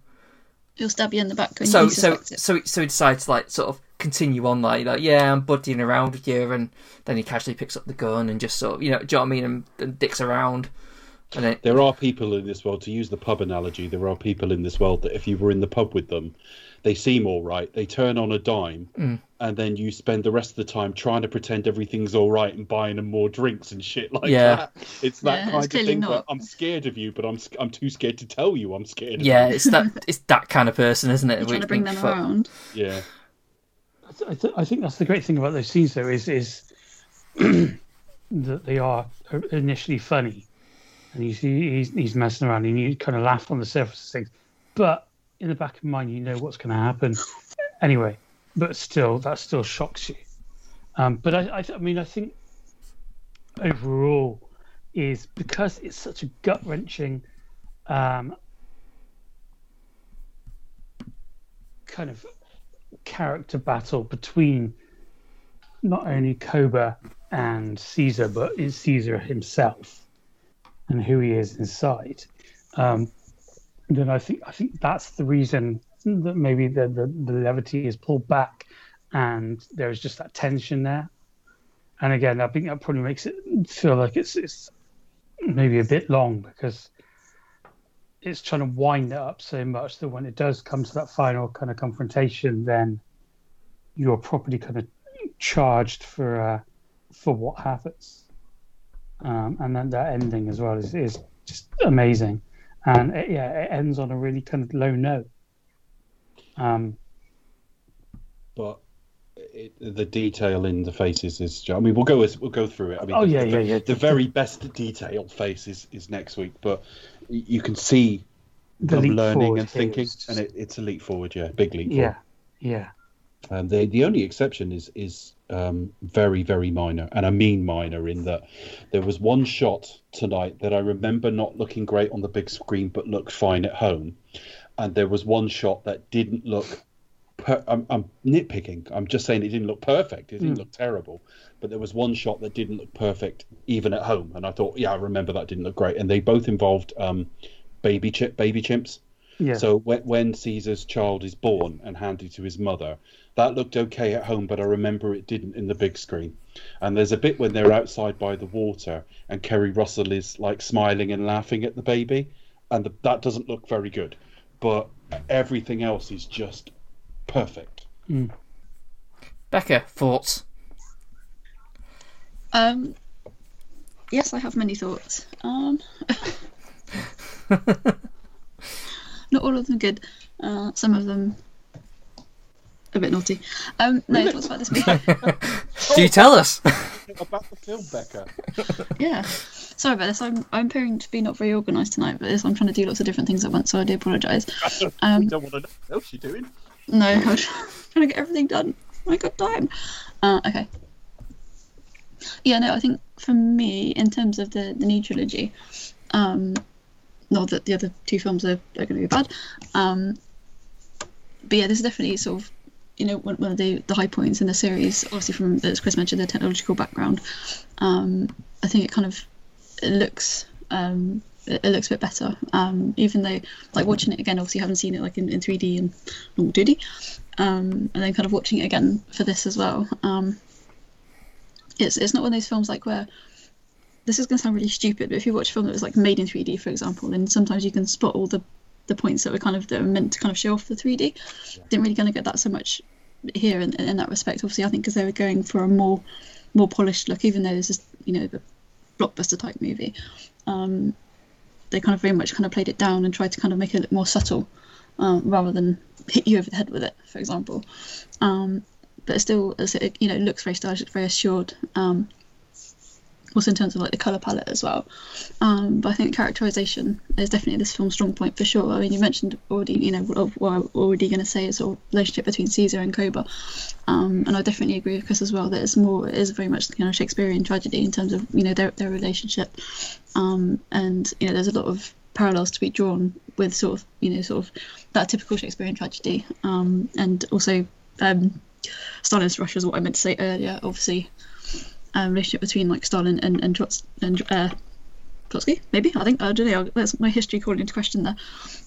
He'll stab you in the back when so you so so so he decides to like sort of continue on like like yeah I'm buddying around with you and then he casually picks up the gun and just sort of you know do you know what I mean and, and dicks around And it, There are people in this world, to use the pub analogy, there are people in this world that if you were in the pub with them, they seem all right. They turn on a dime, Mm. and then you spend the rest of the time trying to pretend everything's all right and buying them more drinks and shit like Yeah. that. It's that Yeah, it's kind of clearly thing. Where not. I'm scared of you, but I'm I'm too scared to tell you I'm scared. Of yeah, you. it's that it's that kind of person, isn't it? You're trying to bring them "Fuck." around. yeah. I, th- I, think that's the great thing about those scenes, though, is is that they are initially funny, and you see he's, he's messing around, and you kind of laugh on the surface of things, but in the back of mind, you know what's going to happen anyway. But still, that still shocks you. Um, but I, I, I mean, I think overall is because it's such a gut wrenching um, kind of character battle between not only Koba and Caesar, but it's Caesar himself and who he is inside. Um, then I think I think that's the reason that maybe the, the, the levity is pulled back and there's just that tension there. And again, I think that probably makes it feel like it's it's maybe a bit long because it's trying to wind it up so much that when it does come to that final kind of confrontation, then you're properly kind of charged for uh, for what happens. Um, and then that ending as well is, is just amazing, and it, yeah, it ends on a really kind of low note. Um, but it, the detail in the faces is. I mean, we'll go we'll go through it. I mean, Oh, the, yeah, the, yeah, yeah. The very best detailed face is, is next week, but you can see The them learning and thinking, is and it, it's a leap forward. Yeah, big leap. Forward. Yeah, yeah, forward. Um, the the only exception is is um, very very minor, and I mean minor in that there was one shot tonight that I remember not looking great on the big screen, but looked fine at home, and there was one shot that didn't look. Per- I'm, I'm nitpicking. I'm just saying it didn't look perfect. It didn't Mm. look terrible, but there was one shot that didn't look perfect even at home, and I thought, yeah, I remember that didn't look great. And they both involved um, baby chip, baby chimps. yeah. So when, when Caesar's child is born and handed to his mother, that looked okay at home, but I remember it didn't in the big screen. And there's a bit when they're outside by the water and Keri Russell is like smiling and laughing at the baby, and the, that doesn't look very good. But everything else is just perfect. Becca, thoughts? Um, yes, I have many thoughts. Um, not all of them good. Uh, some of them a bit naughty. Um, no thoughts about this movie. Do you tell us? About the film, Becca. yeah. Sorry about this. I'm I'm appearing to be not very organised tonight, but this, I'm trying to do lots of different things at once, so I do apologise. Um, don't want to know what else you're doing. No, I'm trying to get everything done. I got time. Uh, okay. Yeah, no, I think for me, in terms of the the new trilogy, um, not that the other two films are, are going to be bad, um, but yeah, this is definitely sort of, you know, one, one of the, the high points in the series. Obviously, from as Chris mentioned, the technological background. Um, I think it kind of it looks um, it, it looks a bit better. Um, even though, like watching it again, obviously, haven't seen it like in, in 3D and normal 2D, um, and then kind of watching it again for this as well. Um, it's it's not one of those films like where this is going to sound really stupid, but if you watch a film that was like made in 3D, for example, then sometimes you can spot all the the points that were kind of that were meant to kind of show off the 3D. Didn't really kind of get that so much here in, in that respect. Obviously, I think because they were going for a more more polished look, even though this is you know the blockbuster type movie. Um, they kind of very much kind of played it down and tried to kind of make it look more subtle, um, rather than hit you over the head with it, for example. Um, but still, it you know, looks very stylish, very assured. Um, also in terms of like the color palette as well. Um, but I think characterization is definitely this film's strong point for sure. I mean, you mentioned already, you know, what, I'm already going to say is sort of relationship between Caesar and Koba, um, and I definitely agree with Chris as well that it's more, it is very much the kind of Shakespearean tragedy in terms of you know their their relationship, um, and you know there's a lot of parallels to be drawn with sort of you know sort of that typical Shakespearean tragedy, um, and also um, Stalin's Russia is what I meant to say earlier. Obviously, um, relationship between like Stalin and and, Trots- and uh, Trotsky, maybe I think I don't know. That's my history calling into question there.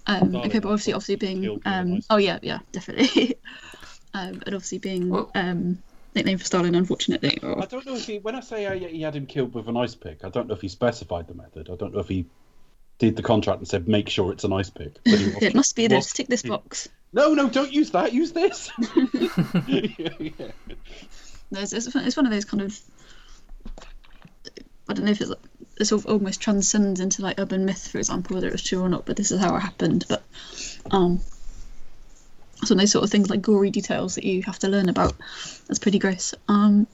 Um, Stalin okay, but obviously, obviously being um, oh yeah, yeah, definitely. um, and obviously being Well- um, nickname for Stalin, unfortunately. Or, I don't know if he. When I say uh, he had him killed with an ice pick, I don't know if he specified the method. I don't know if he did the contract and said, "Make sure it's an ice pick." But It wasn't- must be this. was- Tick this box. No, no, don't use that. Use this. yeah, yeah. It's, it's, it's one of those kind of. I don't know if it's it sort of almost transcends into like urban myth, for example, whether it was true or not. But this is how it happened. But um, of those sort of things like gory details that you have to learn about. That's pretty gross. Um,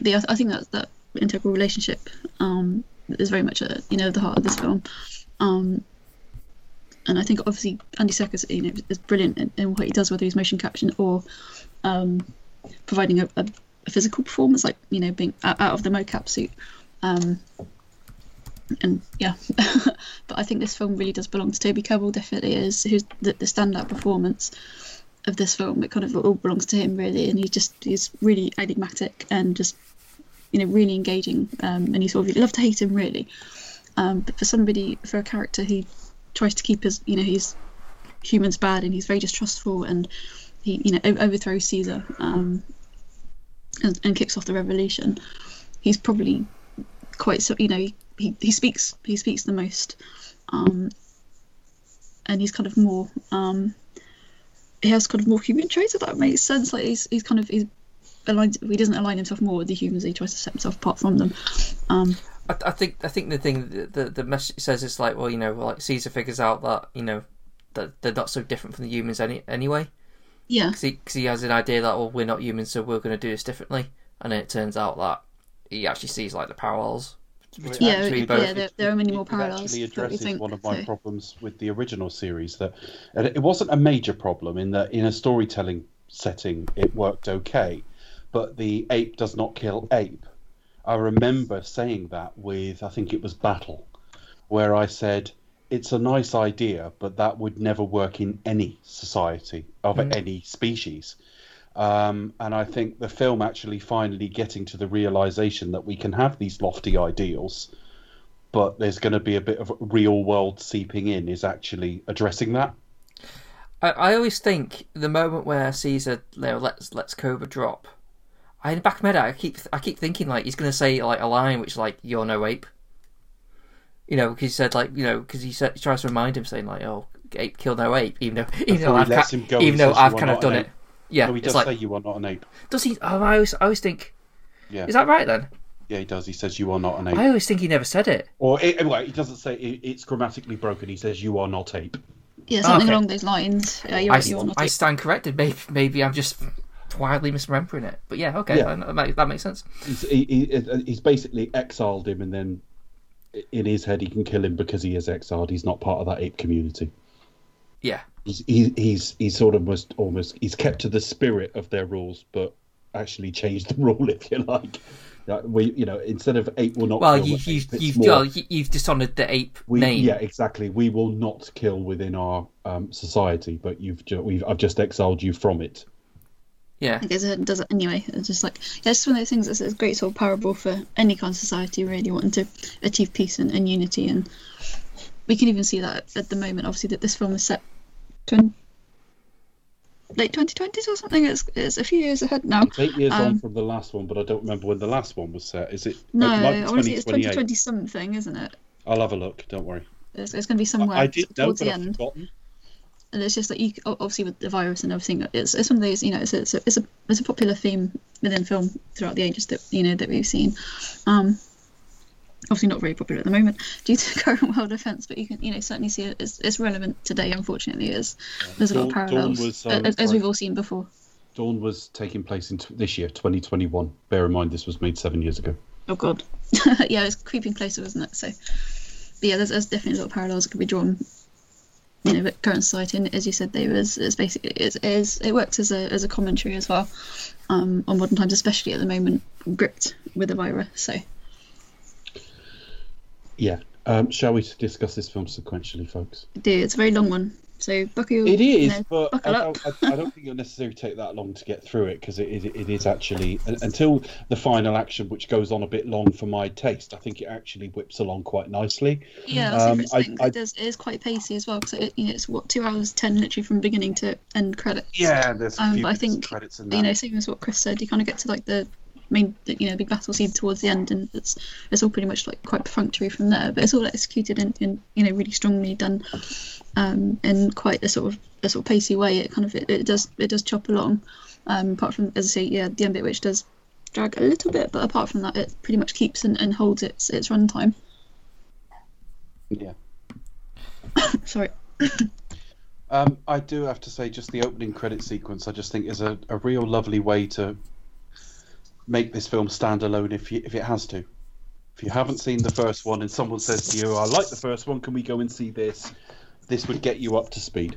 yeah, I think that that integral relationship um is very much you know the heart of this film. Um, and I think obviously Andy Serkis, you know, is brilliant in, in what he does, whether he's motion caption or um, providing a, a, a physical performance, like you know, being out, out of the mocap suit. Um, and yeah, but I think this film really does belong to Toby Kebbell. Definitely is who's the, the standout performance of this film. It kind of all belongs to him really, and he just he's really enigmatic and just you know really engaging. Um, and you sort of you love to hate him really. Um, but for somebody for a character who tries to keep his you know he's humans bad and he's very distrustful and he you know overthrows Caesar um, and, and kicks off the revolution. He's probably quite so you know he, he, he speaks he speaks the most um, and he's kind of more um, he has kind of more human traits if that makes sense. Like he's, he's kind of he's aligned he doesn't align himself more with the humans he tries to set himself apart from them. Um, I, I think I think the thing the the, the message says is like well you know like Caesar figures out that you know that they're not so different from the humans any anyway. Yeah. Because he, 'cause he has an idea that well we're not humans so we're going to do this differently. And then it turns out that he actually sees like the parallels between, Yeah, between yeah, there- there are many it- more it parallels actually addresses think, one of my so- problems with the original series that and it wasn't a major problem in that in a storytelling setting it worked okay but the ape does not kill ape. I remember saying that with i think it was battle where i said it's a nice idea but that would never work in any society of mm. any species um, and I think the film actually finally getting to the realization that we can have these lofty ideals, but there's going to be a bit of real world seeping in is actually addressing that. I, I always think the moment where Caesar know, lets lets Koba drop, I in the back of my head I keep I keep thinking like he's going to say like a line which is like you're no ape. You know, because he said like you know because he said he tries to remind him saying like oh ape kill no ape even though even though Before I've ca- even though I've kind of done it. Ape." Yeah, No, he it's does like say you are not an ape. does he? Oh, I always I always think Yeah, is that right then? yeah, he does. He says you are not an ape. I always think he never said it. Or it, well, he doesn't say it, it's grammatically broken. He says you are not ape. yeah something okay. along those lines uh, you're, I, you're not I stand corrected. Maybe maybe I'm just wildly misremembering it. But yeah, okay, Yeah. That, makes, that makes sense. He's, he, he, he's basically exiled him, and then in his head he can kill him because he is exiled. He's not part of that ape community. Yeah, he's he, he's he's sort of almost almost he's kept to the spirit of their rules, but actually changed the rule, if you like. Like, we you know instead of ape will not. well, kill you, the you've ape, you've more, well, you- you've dishonoured the ape we, name. Yeah, exactly. We will not kill within our um, society, but you've ju- we've I've just exiled you from it. yeah. He goes ahead and does it anyway. It's just like yeah, it's one of those things that's a great sort of parable for any kind of society really wanting to achieve peace and, and unity and we can even see that at the moment. Obviously, that this film is set twen- late 2020s or something. It's, it's a few years ahead now. It's eight years on Um, from the last one, but I don't remember when the last one was set. Is it? No, it might be obviously it's 2020 something, isn't it? I'll have a look. Don't worry. It's, it's going to be somewhere I did towards but the I've end. forgotten. and it's just that you obviously with the virus and everything it's, it's one of those you know it's a, it's a it's a it's a popular theme within film throughout the ages that you know that we've seen um obviously not very popular at the moment due to current world events but you can you know certainly see it it's, it's relevant today unfortunately as there's a lot of parallels was, um, as, as we've all seen before Dawn was taking place in t- this year, 2021. Bear in mind, this was made seven years ago. oh god yeah it's creeping closer isn't it so but yeah there's, there's definitely a lot of parallels that could be drawn you know, with current society, and as you said, there is it's basically it's, is it works as a as a commentary as well um, on modern times, especially at the moment gripped with the virus. So Yeah. Um, shall we discuss this film sequentially, folks? do it's a very long one. So buckle. It you know, but I buckle up. don't, I, I don't think it'll necessarily take that long to get through it because it, it, it is actually until the final action, which goes on a bit long for my taste. I think it actually whips along quite nicely. Yeah, Um. I- I- it, does, it is quite pacey as well because it, you know, it's what two hours ten literally from beginning to end credits. Yeah, there's a Um, few but I think credits in you know, same as what Chris said, you kind of get to like the main you know big battle scene towards the end, and it's it's all pretty much like quite perfunctory from there. But it's all executed and, in you know really strongly done, um, in quite a sort of a sort of pacey way. It kind of it, it does it does chop along. Um, apart from as I say, yeah, the end bit which does drag a little bit, but apart from that, it pretty much keeps and, and holds its its runtime. Yeah. Sorry. Um, I do have to say, just the opening credit sequence, I just think is a, a real lovely way to make this film stand alone if you, if it has to. If you haven't seen the first one and someone says to you, "I like the first one, can we go and see this?" This would get you up to speed.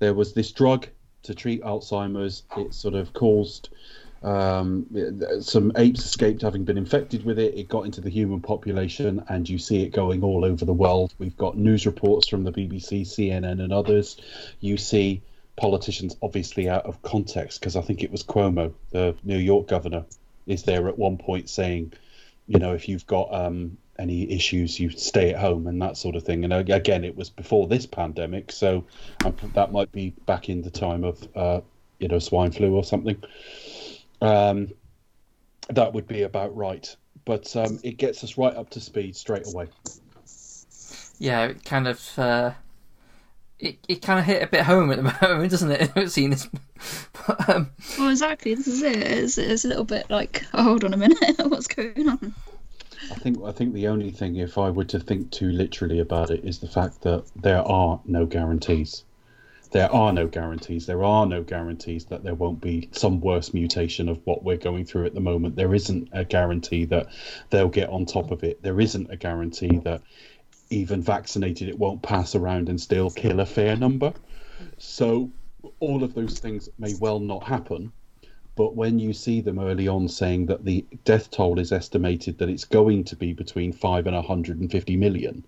There was this drug to treat Alzheimer's. It sort of caused um, some apes escaped having been infected with it. It got into the human population, and you see it going all over the world. We've got news reports from the BBC, CNN, and others. You see politicians obviously out of context because I think it was Cuomo, the New York governor, is there at one point saying, you know, if you've got um, any issues, you stay at home and that sort of thing. And again, it was before this pandemic, so that might be back in the time of, uh, you know, swine flu or something. Um, that would be about right. But um, it gets us right up to speed straight away. Yeah, it kind of. Uh, it, it kind of hit a bit home at the moment, doesn't it? I've seen this. But, um, Well, exactly. This is it. It's, it's a little bit like, oh, hold on a minute, what's going on? I think I think the only thing, if I were to think too literally about it, is the fact that there are no guarantees. There are no guarantees. There are no guarantees that there won't be some worse mutation of what we're going through at the moment. There isn't a guarantee that they'll get on top of it. There isn't a guarantee that even vaccinated it won't pass around and still kill a fair number. So all of those things may well not happen. But when you see them early on saying that the death toll is estimated that it's going to be between five and 150 million,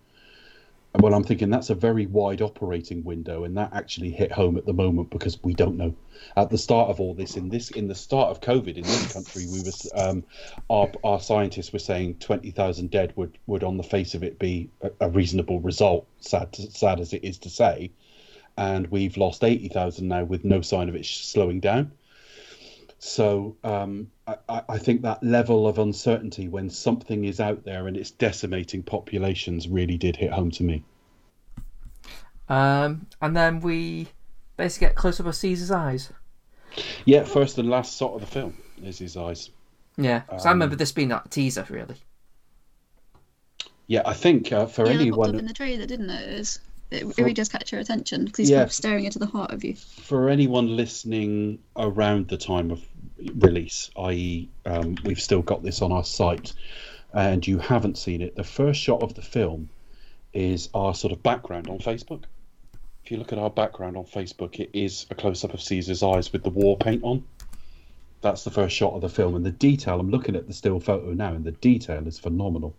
well, I'm thinking that's a very wide operating window, and that actually hit home at the moment because we don't know. At the start of all this, in this, in the start of COVID in this country, we was um, our our scientists were saying 20,000 dead would would on the face of it be a, a reasonable result. Sad, to, sad as it is to say, and we've lost 80,000 now with no sign of it slowing down. So um, I, I think that level of uncertainty when something is out there and it's decimating populations really did hit home to me. um, and then we basically get close up of Caesar's eyes. Yeah, first and last shot of the film is his eyes. Yeah, so I remember this being that teaser, really. Yeah, I think uh, for yeah, it anyone up in the trailer, didn't it? It, was, it, it For- really does catch your attention because he's Yeah. kind of staring into the heart of you. for anyone listening around the time of release, i.e., um, we've still got this on our site, and you haven't seen it, the first shot of the film is our sort of background on Facebook. If you look at our background on Facebook, it is a close up of Caesar's eyes with the war paint on. That's the first shot of the film, and the detail. I'm looking at the still photo now, and the detail is phenomenal.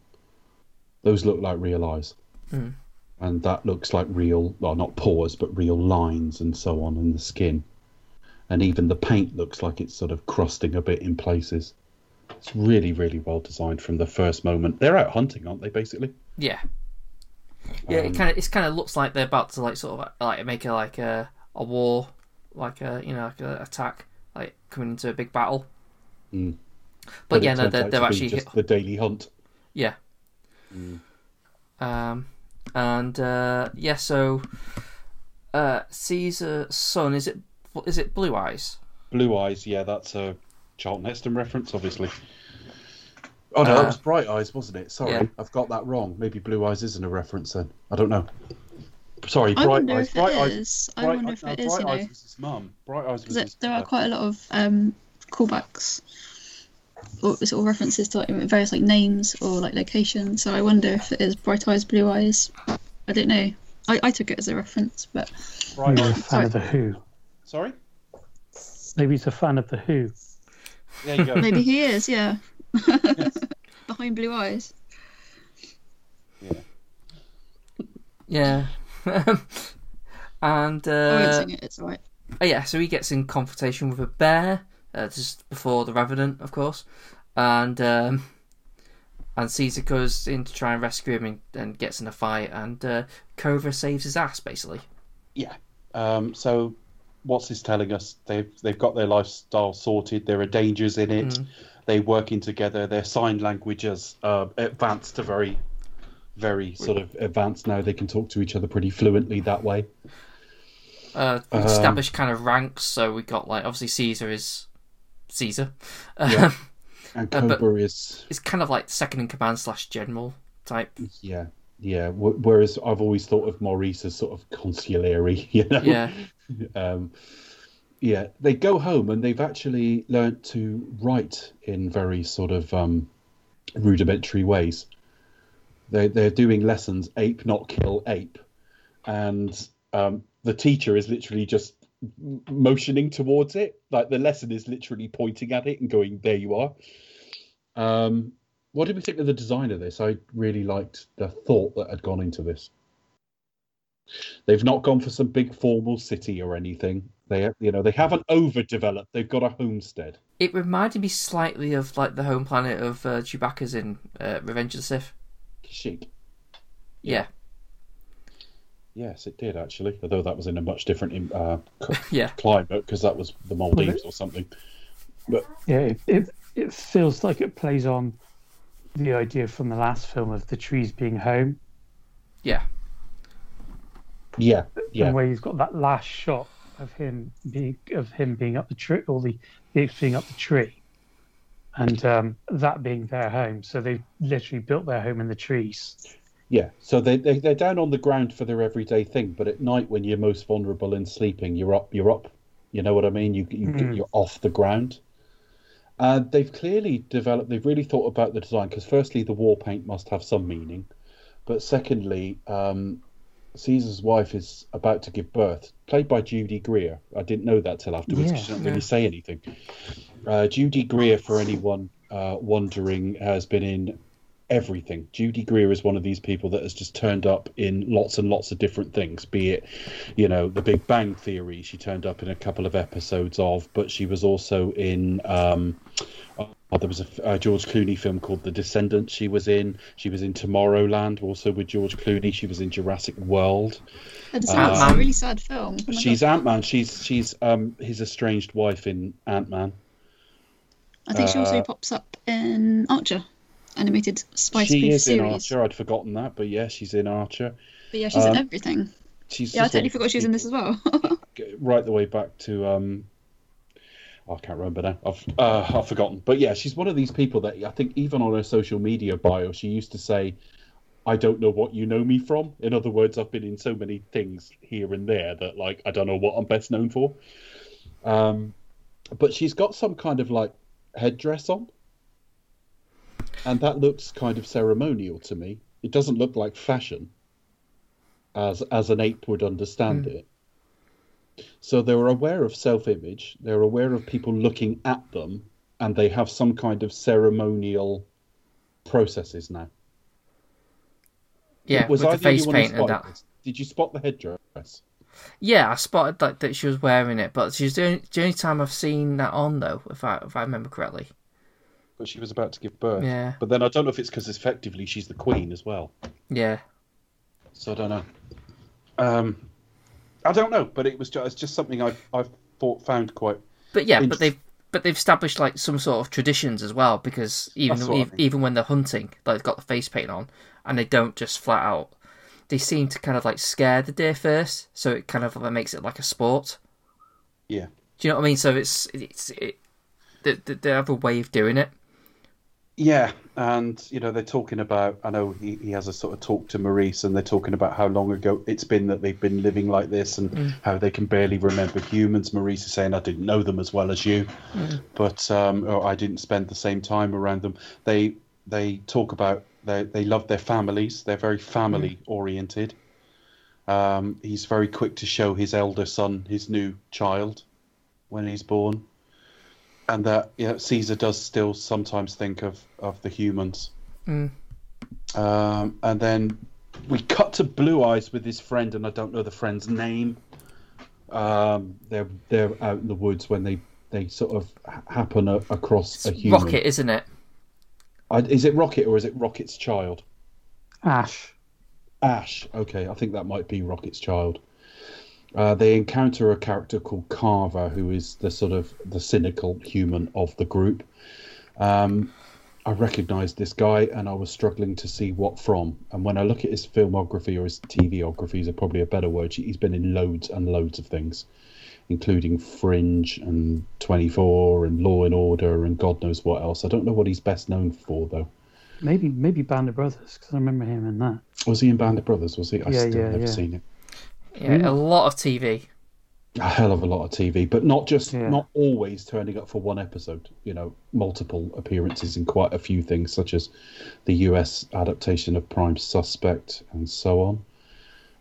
Those look like real eyes Mm. And that looks like real well not pores but real lines and so on in the skin and even the paint looks like it's sort of crusting a bit in places it's really really well designed from the first moment they're out hunting aren't they basically Yeah. Yeah, Um, it kind of it kind of looks like they're about to like sort of like make a like a a war, like a you know like a attack, like coming into a big battle. Mm. But, it yeah, no, they're, they're actually just the daily hunt yeah. Mm. Um, and uh, yeah, so uh, Caesar's son is it is it Blue Eyes? blue eyes yeah that's a charlton heston reference obviously oh no Uh, it was bright eyes wasn't it sorry yeah. i've got that wrong maybe blue eyes isn't a reference then i don't know sorry I bright eyes bright eyes. I wonder if it is. Bright You know, Eyes was his mum. Bright Eyes was his there are quite a lot of um, callbacks or sort of references to like, various like names or like locations. So I wonder if it is Bright Eyes, Blue Eyes. I don't know. I, I took it as a reference, but Bright Maybe he's a Eyes. fan of the Who. Sorry? Maybe he's a fan of the Who. There you go. maybe he is. Yeah, behind Blue Eyes. Yeah. and I uh, won't sing it. It's alright. Oh yeah, so he gets in confrontation with a bear uh, just before the Revenant, of course, and um, and Caesar goes in to try and rescue him and, and gets in a fight, and uh, Koba saves his ass basically. Yeah. Um, so, what's this telling us? They've they've got their lifestyle sorted. There are dangers in it. They're working together. Their sign language has uh, advanced to very, very sort of advanced now. They can talk to each other pretty fluently that way. Uh, Um, established kind of ranks. So we got like obviously Caesar is Caesar. Yeah. And Uh, Koba is it's kind of like second in command slash general type. yeah, yeah. W- whereas I've always thought of Maurice as sort of consigliere, you know. Yeah. um, yeah, they go home and they've actually learnt to write in very sort of um, rudimentary ways. They they're doing lessons ape not kill ape, and um, the teacher is literally just motioning towards it. Like the lesson is literally pointing at it and going, "There you are." Um, what did we think of the design of this? I really liked the thought that had gone into this. They've not gone for some big formal city or anything. They, you know, they haven't overdeveloped. They've got a homestead. It reminded me slightly of like the home planet of uh, Chewbacca's in uh, Revenge of the Sith. Chic. Yeah, Yes, it did actually. Although that was in a much different uh, c- yeah, climate because that was the Maldives or something. But Yeah, it, it it feels like it plays on the idea from the last film of the trees being home, yeah. yeah, and yeah, where he's got that last shot of him being of him being up the tree, or the the apes being up the tree, and um, that being their home. So they've literally built their home in the trees. Yeah. So they, they they're down on the ground for their everyday thing, but at night when you're most vulnerable in sleeping, you're up. You're up. You know what I mean? You, you Mm. you're off the ground. Uh, they've clearly developed. They've really thought about the design because firstly, the war paint must have some meaning, but secondly, um, Caesar's wife is about to give birth, played by Judy Greer. I didn't know that till afterwards. Yeah. she doesn't really say anything. Uh, Judy Greer, for anyone uh, wondering, has been in everything. Judy Greer is one of these people that has just turned up in lots and lots of different things. Be it, you know, The Big Bang Theory. She turned up in a couple of episodes of, but she was also in. Um, oh, there was a, a George Clooney film called The Descendants. She was in. She was in Tomorrowland, also with George Clooney. She was in Jurassic World. That sounds Um, a really sad film. Oh She's Ant Man. She's she's um his estranged wife in Ant Man. I think she also uh, pops up in Archer, animated Spice she Spoof is in. Archer. I'd forgotten that, but yeah, she's in Archer. But yeah, she's in Um, everything. She's Yeah, I totally forgot she was in this as well. right the way back to um I can't remember now. I've uh, I've forgotten. But yeah, she's one of these people that I think even on her social media bio, she used to say, "I don't know what you know me from." In other words, I've been in so many things here and there that like I don't know what I'm best known for. Um, but she's got some kind of like headdress on, and that looks kind of ceremonial to me. It doesn't look like fashion, as as an ape would understand hmm. it. So they're aware of self image, they're aware of people looking at them, and they have some kind of ceremonial processes now. Yeah, Was with I the face only one who paint and that. this? Did you spot the headdress? Yeah, I spotted like that she was wearing it, but she's the only, the only time I've seen that on though, if I if I remember correctly. But she was about to give birth. Yeah. But then I don't know if it's because effectively she's the queen as well. Yeah, So I don't know. Um, I don't know, but it was just, it's just something I I thought found quite. but yeah, but they've but they've established like some sort of traditions as well because even That's what I e- mean. even when they're hunting, like they've got the face paint on, and they don't just flat out. They seem to kind of like scare the deer first, so it kind of like, makes it like a sport. Yeah. Do you know what I mean? So it's it's it, they they have a way of doing it. Yeah, and you know they're talking about. I know he, he has a sort of talk to Maurice, and they're talking about how long ago it's been that they've been living like this, and how they can barely remember humans. Maurice is saying, "I didn't know them as well as you, but um, or I didn't spend the same time around them." They they talk about they they love their families. They're very family oriented. Um, he's very quick to show his elder son his new child when he's born and that yeah, Caesar does still sometimes think of of the humans. Mm. Um, and then we cut to Blue Eyes with his friend, and I don't know the friend's name. Um, they're they're out in the woods when they they sort of happen a, across a human. Rocket, isn't it? I, is it Rocket or is it Rocket's child? Ash. Ash. Okay, I think that might be Rocket's child. Uh, they encounter a character called Carver, who is the sort of the cynical human of the group. Um, I recognised this guy, and I was struggling to see what from. And when I look at his filmography or his TVography, is probably a better word. He's been in loads and loads of things, including Fringe and Twenty Four and Law and Order and God knows what else. I don't know what he's best known for though. Maybe maybe Band of Brothers because I remember him in that. Was he in Band of Brothers? Was he? I Yeah, still yeah, never yeah. seen it. Yeah, a lot of TV. a hell of a lot of TV, but not just Yeah. not always turning up for one episode. You know, multiple appearances in quite a few things, such as the US adaptation of Prime Suspect and so on.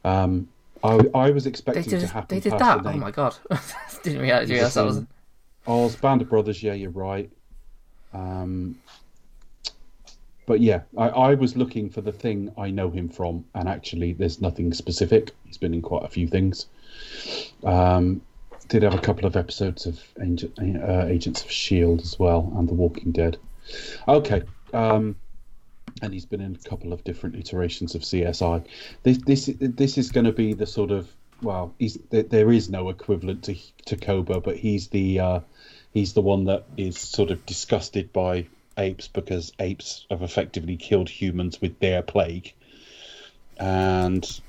Um, I, I was They expecting did. to happen. They did that. the Oh my god! Didn't realize, realize that was. Oz, Band of Brothers. Yeah, you're right. Um, but yeah, I, I was looking for the thing I know him from, and actually, there's nothing specific. He's been in quite a few things. Um, did have a couple of episodes of uh, Agents of Shield as well, and The Walking Dead. Okay, um, and he's been in a couple of different iterations of CSI. This this this is going to be the sort of well, he's there, is no equivalent to to Koba, but he's the uh, he's the one that is sort of disgusted by apes because apes have effectively killed humans with their plague. And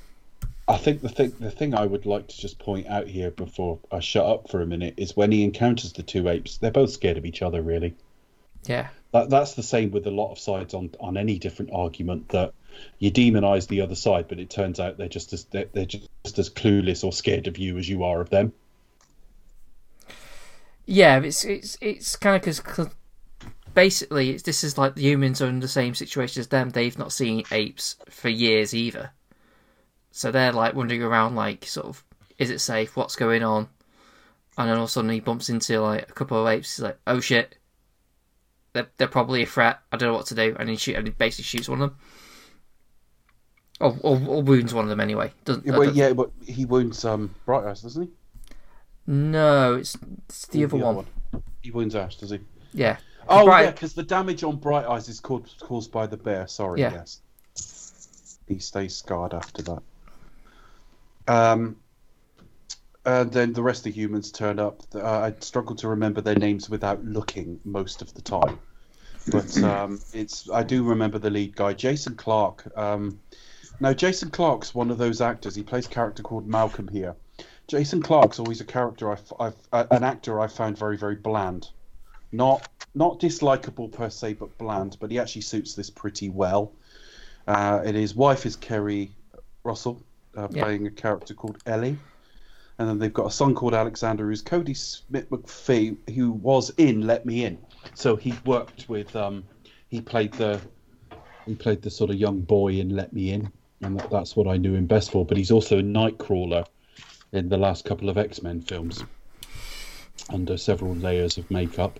I think the thing the thing I would like to just point out here before I shut up for a minute is when he encounters the two apes, they're both scared of each other, really. Yeah. That, that's the same with a lot of sides on, on any different argument that you demonize the other side, but it turns out they're just as they're, they're just as clueless or scared of you as you are of them. Yeah, it's it's it's kind of because basically this is like the humans are in the same situation as them. They've not seen apes for years either, so they're like wandering around, like sort of, is it safe? What's going on? And then all of a sudden he bumps into like a couple of apes. He's like, oh shit, they're they're probably a threat. I don't know what to do. And he shoot and he basically shoots one of them. Or, or, or wounds one of them anyway. Doesn't, Yeah, I well, don't- yeah, but he wounds um, Bright Eyes, doesn't he? No, it's, it's the other one. He wounds Ash, does he? Yeah. Oh, Bright- yeah, because the damage on Bright Eyes is caused, caused by the bear. Sorry, Yeah. yes. He stays scarred after that. Um, and then the rest of the humans turn up. Uh, I struggle to remember their names without looking most of the time. But um, it's I do remember the lead guy, Jason Clarke. Um, now, Jason Clarke's one of those actors. He plays a character called Malcolm here. Jason Clarke's always a character I've, I've uh, an actor I found very very bland, not not dislikable per se, but bland. But he actually suits this pretty well. Uh, and his wife is Keri Russell, uh, Yeah. playing a character called Ellie. And then they've got a son called Alexander, who's Kodi Smit-McPhee, who was in Let Me In. So he worked with, um, he played the, he played the sort of young boy in Let Me In, and that, that's what I knew him best for. But he's also a Nightcrawler in the last couple of X Men films, under several layers of makeup.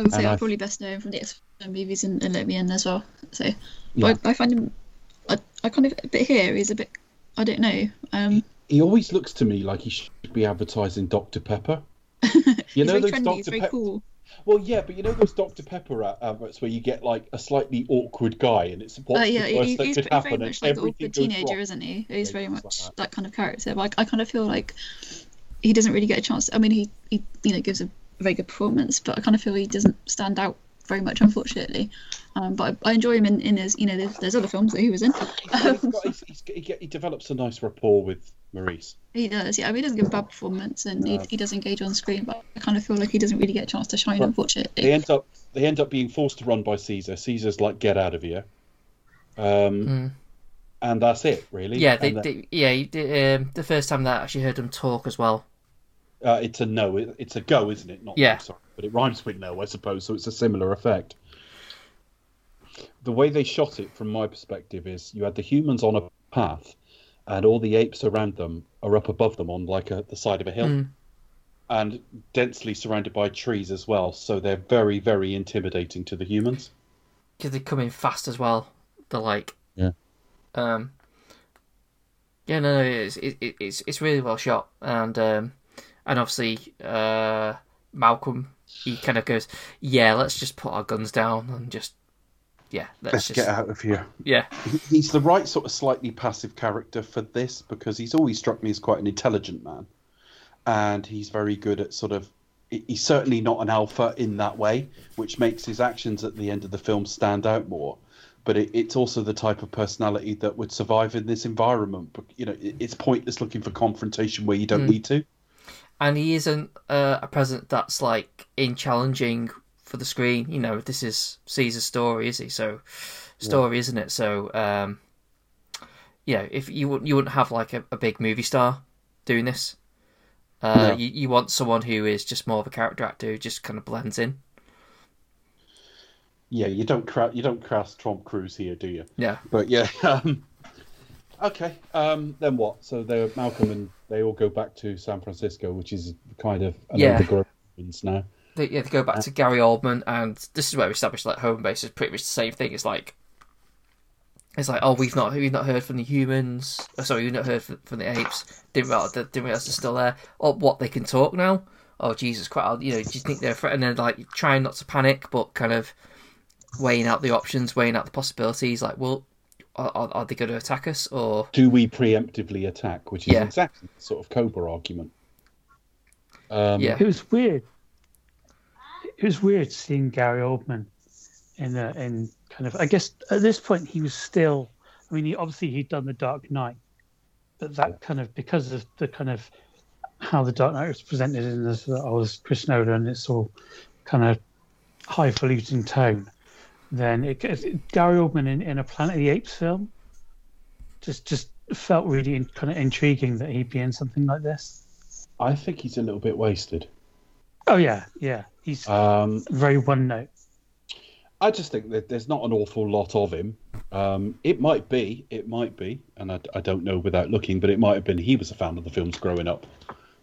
I would say I'm probably best known from the X-Men movies and, and Let Me In as well. So, Yeah. I, I find him, I, I kind of, a bit here, he's a bit, I don't know. Um, He always looks to me like he should be advertising Dr Pepper. You know those trendy, Dr Pepper. cool. Well, yeah, but you know those Dr Pepper ad- adverts where you get like a slightly awkward guy, and it's what's Uh, yeah, the worst he, that he's, could he's very happen, much like everything awkward teenager, isn't he? He's Yeah, very he's like much that. that. kind of character. But I, I kind of feel like he doesn't really get a chance. I mean, he, he you know gives a very good performance, but I kind of feel he doesn't stand out very much, unfortunately. Um, but I, I enjoy him in, in his, you know, there's, there's other films that he was in. He's got- he's- he's- he, he develops a nice rapport with Maurice. He does, yeah. I mean, he doesn't give a bad performance, and he, No. he does engage on screen, but I kind of feel like he doesn't really get a chance to shine, Well, unfortunately. They end up they end up being forced to run by Caesar. Caesar's like, "Get out of here," um, Mm. and that's it, really. Yeah, they, then- they, yeah. did, um, the first time that I actually heard him talk as well. Uh, it's a no. It, it's a go, isn't it? Not Yeah. no, sorry, but it rhymes with no, I suppose. So it's a similar effect. The way they shot it, from my perspective, is you had the humans on a path, and all the apes around them are up above them on like a, the side of a hill, Mm. and densely surrounded by trees as well. So they're very, very intimidating to the humans. because they come in fast as well. They're like, Yeah. um, yeah, no, no, it's it, it- it's it's really well shot, and um, and obviously, uh, Malcolm, he kind of goes, yeah, let's just put our guns down and just, yeah, let's, Let's just, get out of here. yeah, He's the right sort of slightly passive character for this because he's always struck me as quite an intelligent man, and he's very good at sort of he's certainly not an alpha in that way, which makes his actions at the end of the film stand out more. But it, it's also the type of personality that would survive in this environment. But, You know, it, it's pointless looking for confrontation where you don't need to. And he isn't uh, a president that's like in challenging for the screen. You know, this is Caesar's story, is he? So story, isn't it? So um, you know, if you wouldn't you wouldn't have like a, a big movie star doing this. Uh, you, you want someone who is just more of a character actor who just kind of blends in. Yeah, you don't cra- you don't cast Tom Cruise here, do you? Yeah. But yeah, um, Okay. Um, then what? So they're Malcolm and they all go back to San Francisco, which is kind of an Yeah. now. They, yeah, they go back uh, to Gary Oldman, and this is where we established like home base is pretty much the same thing. It's like it's like oh we've not we've not heard from the humans. Oh, sorry, we've not heard from, from the apes. Didn't realize didn't realize they're still there. Or what they can talk now. Oh Jesus Christ! You know, do you think they're a threat? And then like trying not to panic, but kind of weighing out the options, weighing out the possibilities. Like, well, are, are are they going to attack us or Do we preemptively attack? Which is Yeah. exactly the sort of Koba argument. Um, yeah? It was weird. It was weird seeing Gary Oldman in a, in kind of. I guess at this point he was still. I mean, he, obviously he'd done the Dark Knight, but that kind of because of the kind of how the Dark Knight was presented in this, I was Chris Nolan. It's all kind of highfalutin tone. Then it, it Gary Oldman in, in a Planet of the Apes film just just felt really in, kind of intriguing that he'd be in something like this. I think he's a little bit wasted. Oh yeah, yeah. He's Um, very one note. I just think that there's not an awful lot of him. Um, it might be, it might be, and I, I don't know without looking, but it might have been he was a fan of the films growing up,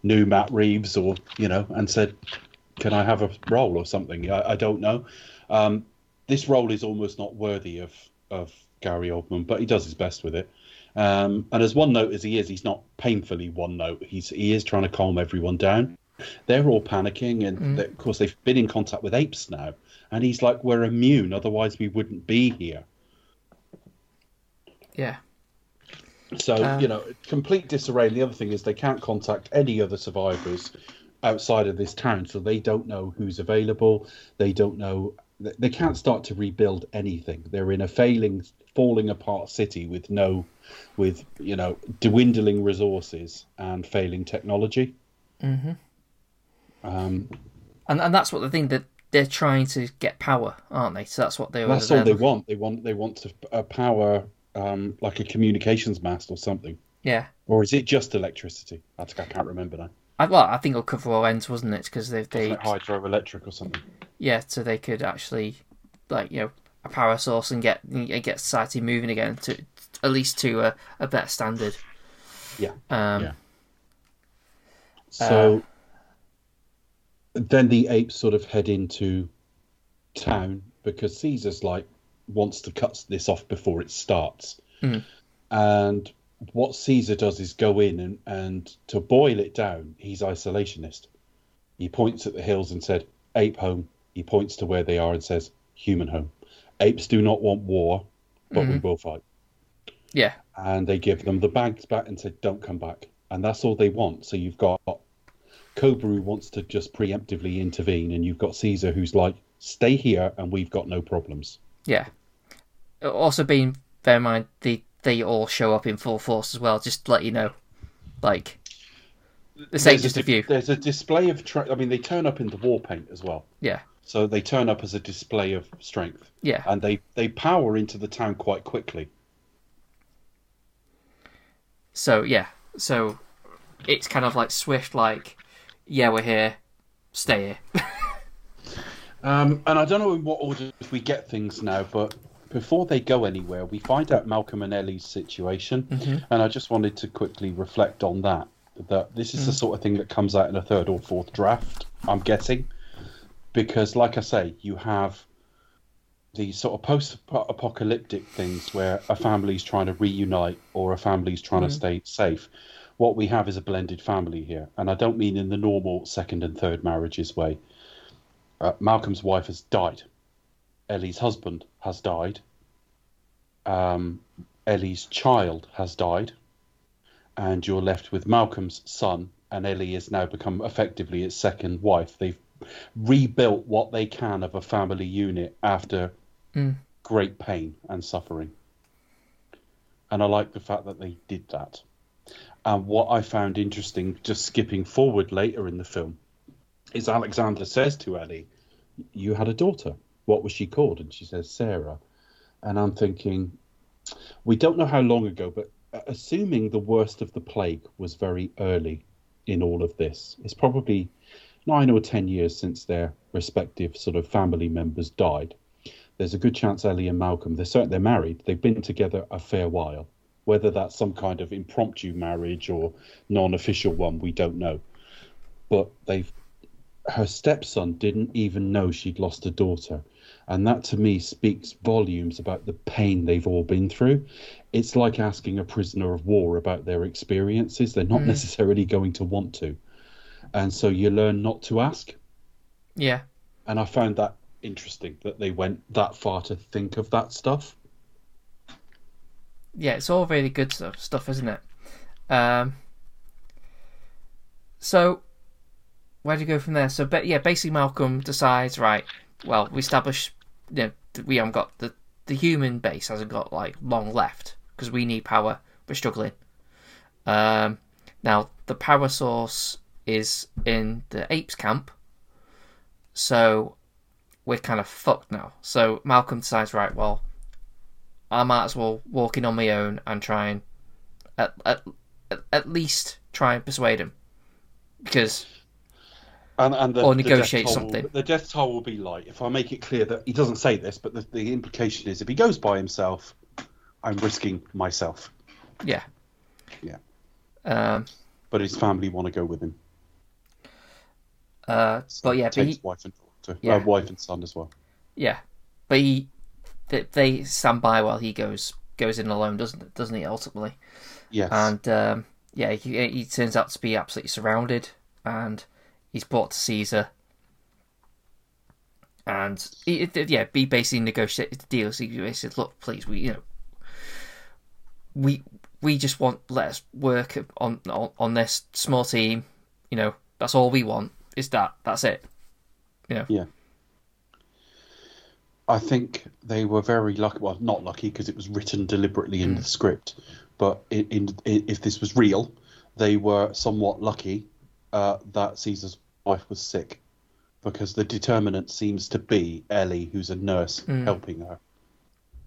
knew Matt Reeves, or you know, and said, "Can I have a role or something?" I, I don't know. Um, this role is almost not worthy of of Gary Oldman, but he does his best with it. Um, and as one note as he is, he's not painfully one note. He's he is trying to calm everyone down. They're all panicking, and they- of course they've been in contact with apes now. And he's like, "We're immune, otherwise we wouldn't be here." Yeah. So Uh, you know, complete disarray. And the other thing is they can't contact any other survivors outside of this town, so they don't know who's available. They don't know. They- They can't start to rebuild anything. They're in a failing, falling apart city with no, with you know, dwindling resources and failing technology. hmm Um, And and that's what the thing that they're trying to get power, aren't they? So that's what they. that's all they looking- want. They want they want to uh, power um, like a communications mast or something. Yeah. Or is it just electricity? I, I can't remember now. I, well, I think it'll cover all ends, wasn't it? Because they, they, Like hydroelectric or something. yeah, so they could actually, like, you know, a power source and get get society moving again to at least to a, a better standard. Yeah. Um, Yeah. So Uh, then the apes sort of head into town because Caesar's like wants to cut this off before it starts. Mm. And what Caesar does is go in and, and to boil it down, he's isolationist. He points at the hills and said, Ape home. He points to where they are and says, Human home. Apes do not want war, but we mm-hmm. will fight. Yeah. And they give them the bags back and said, Don't come back. And that's all they want. So you've got Koba who wants to just preemptively intervene, and you've got Caesar who's like, Stay here and we've got no problems. Yeah. Also, being bear in mind they they all show up in full force as well. Just to let you know, like this ain't There's just a di- few. There's a display of. Tra- I mean, they turn up in the war paint as well. Yeah. So they turn up as a display of strength. Yeah. And they, they power into the town quite quickly. So yeah, so it's kind of like swift, like yeah, we're here, stay here. Um, and I don't know in what order we get things now, but before they go anywhere, we find out Malcolm and Ellie's situation. Mhm. And I just wanted to quickly reflect on that. That this is the sort of thing that comes out in a third or fourth draft, I'm guessing. Because, like I say, you have these sort of post apocalyptic things where a family's trying to reunite or a family's trying to stay safe. What we have is a blended family here. And I don't mean in the normal second and third marriages way. Uh, Malcolm's wife has died. Ellie's husband has died. Um, Ellie's child has died. And you're left with Malcolm's son and Ellie has now become effectively its second wife. They've rebuilt what they can of a family unit after Mm. great pain and suffering. And I like the fact that they did that. And what I found interesting, just skipping forward later in the film, is Alexander says to Ellie, You had a daughter. What was she called? And she says, Sarah. And I'm thinking, we don't know how long ago, but assuming the worst of the plague was very early in all of this, it's probably nine or ten years since their respective sort of family members died. There's a good chance Ellie and Malcolm, they're certain they're married. They've been together a fair while. Whether that's some kind of impromptu marriage or non-official one, we don't know. But they've her stepson didn't even know she'd lost a daughter. And that to me speaks volumes about the pain they've all been through. It's like asking a prisoner of war about their experiences. They're not Mm. necessarily going to want to. And so you learn not to ask. Yeah. And I found that interesting that they went that far to think of that stuff. yeah, it's all really good stuff, stuff isn't it? Um, so, where do you go from there? So, but yeah, basically Malcolm decides, right? Well, we establish, you know, we haven't got the the human base hasn't got like long left because we need power. We're struggling. Um, now the power source is in the apes camp, so we're kind of fucked now. So Malcolm decides, right? Well, I might as well walk in on my own and try and at, at, at least try and persuade him because And, and the, Or negotiate toll something. Will, the death toll will be light. If I make it clear that he doesn't say this, but the, the implication is if he goes by himself, I'm risking myself. yeah Yeah. um But his family want to go with him. uh So but yeah but he, wife and daughter, Yeah. uh, wife and son as well. yeah but he they, they stand by while he goes goes in alone doesn't doesn't he ultimately Yes. and um yeah he, he turns out to be absolutely surrounded and he's brought to Caesar and he, yeah he basically negotiated the deal so he said look please we you know we we just want let us work on on, on this small team you know that's all we want is that that's it you know Yeah. I think they were very lucky. Well, not lucky because it was written deliberately in hmm. the script. But in, in, if this was real, they were somewhat lucky uh, that Caesar's wife was sick, because the determinant seems to be Ellie, who's a nurse Mm. helping her,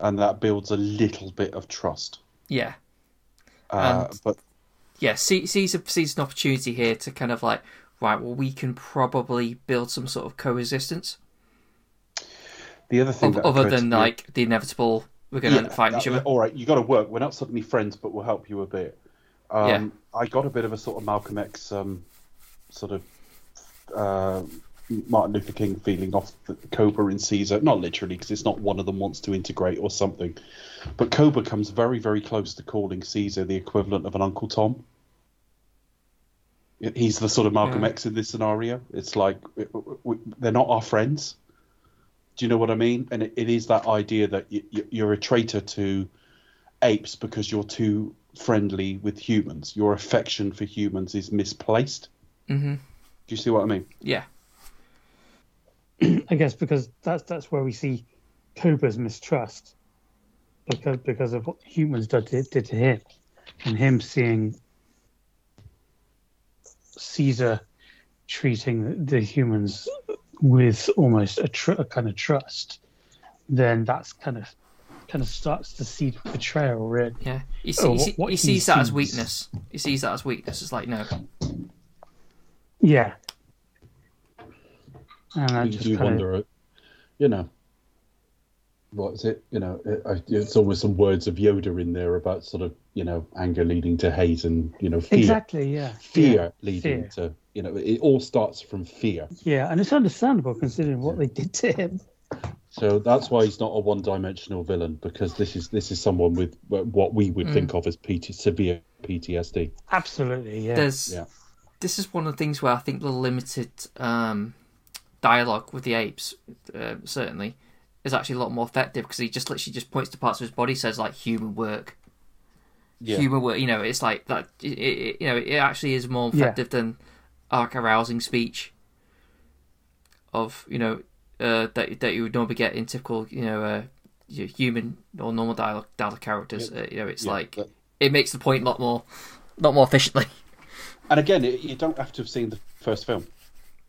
and that builds a little bit of trust. yeah Uh, And- but yeah, see, sees a, sees an opportunity here to kind of like, right, well, we can probably build some sort of coexistence, the other thing, that other occurred than like the inevitable, we're going to up fighting each other. All right, you got to work. We're not suddenly friends, but we'll help you a bit. Um, Yeah. I got a bit of a sort of Malcolm X um, sort of uh, Martin Luther King feeling off the Koba in Caesar. Not literally, because it's not one of them wants to integrate or something. But Koba comes very, very close to calling Caesar the equivalent of an Uncle Tom. He's the sort of Malcolm Yeah. X in this scenario. It's like w- w- they're not our friends. Do you know what I mean? And it, it is that idea that y- y- you're a traitor to apes because you're too friendly with humans. Your affection for humans is misplaced. Hmm Do you see what I mean? Yeah, I guess because that's that's where we see Koba's mistrust because because of what humans did to, did to him, and him seeing Caesar treating the, the humans with almost a, tr- a kind of trust. Then that's kind of kind of starts to see betrayal. Really, yeah. He, Oh, see, he, what- what he he sees that as weakness. He sees that as weakness. It's like no, yeah. And I you just do kind of wonder, uh, you know, what is it? You know, it, it's almost some words of Yoda in there about sort of, you know, anger leading to hate and, you know, fear, exactly yeah fear yeah, leading fear. to, you know, it all starts from fear. Yeah, and it's understandable considering what they did to him. So that's why he's not a one-dimensional villain because this is this is someone with what we would Mm. think of as PT, severe PTSD. Absolutely, yeah. there's Yeah. This is one of the things where I think the limited um, dialogue with the apes uh, certainly is actually a lot more effective because he just literally just points to parts of his body, says like human work, Yeah. humor. Where you know it's like that. It, it, you know, it actually is more Yeah. effective than arc arousing speech. Of you know uh, that that you would normally get in typical you know uh, human or normal dialogue dialogue characters. Uh, you know, it's Yeah, like but- it makes the point a lot more, lot more efficiently. And again, it, you don't have to have seen the first film.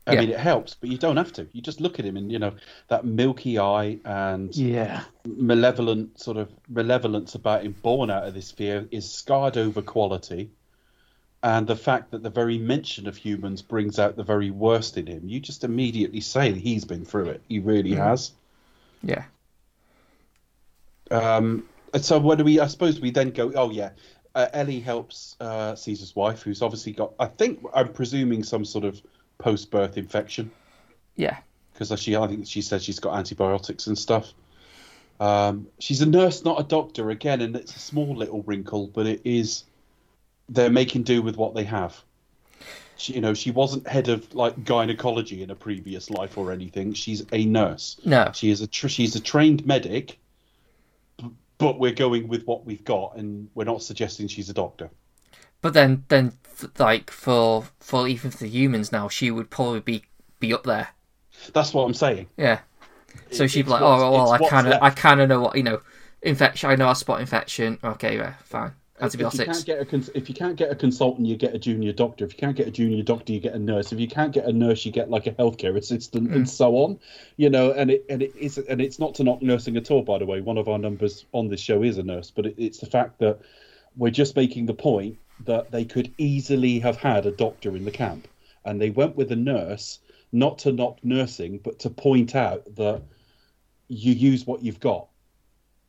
I Yeah. mean, it helps, but you don't have to. You just look at him, and you know that milky eye and Yeah. malevolent sort of malevolence about him, born out of this fear, is scarred over quality. And the fact that the very mention of humans brings out the very worst in him, you just immediately say he's been through it. He really has. Yeah, Um, so what do we? I suppose we then go. Oh yeah, uh, Ellie helps uh, Caesar's wife, who's obviously got. I think I'm presuming some sort of post-birth infection yeah, because she. I think she says she's got antibiotics and stuff. Um, she's a nurse, not a doctor. Again, and it's a small little wrinkle, but it is. They're making do with what they have. She, you know, she wasn't head of like gynecology in a previous life or anything. She's a nurse. no, She is a tr- she's a trained medic, but we're going with what we've got, and we're not suggesting she's a doctor. but then then like for for even for the humans now, she would probably be be up there. That's what I'm saying. Yeah. So It- she'd be like, oh, well, I kind of. I kind of know what you know, infection. I know I spot infection. Okay, yeah, fine. If you can't get a cons- if you can't get a consultant, you get a junior doctor. If you can't get a junior doctor, you get a nurse. If you can't get a nurse, you get like a healthcare assistant, and hmm. so on. You know, and it and it is and it's not to knock nursing at all. By the way, one of our numbers on this show is a nurse, but it, it's the fact that we're just making the point that they could easily have had a doctor in the camp, and they went with a nurse, not to knock nursing, but to point out that you use what you've got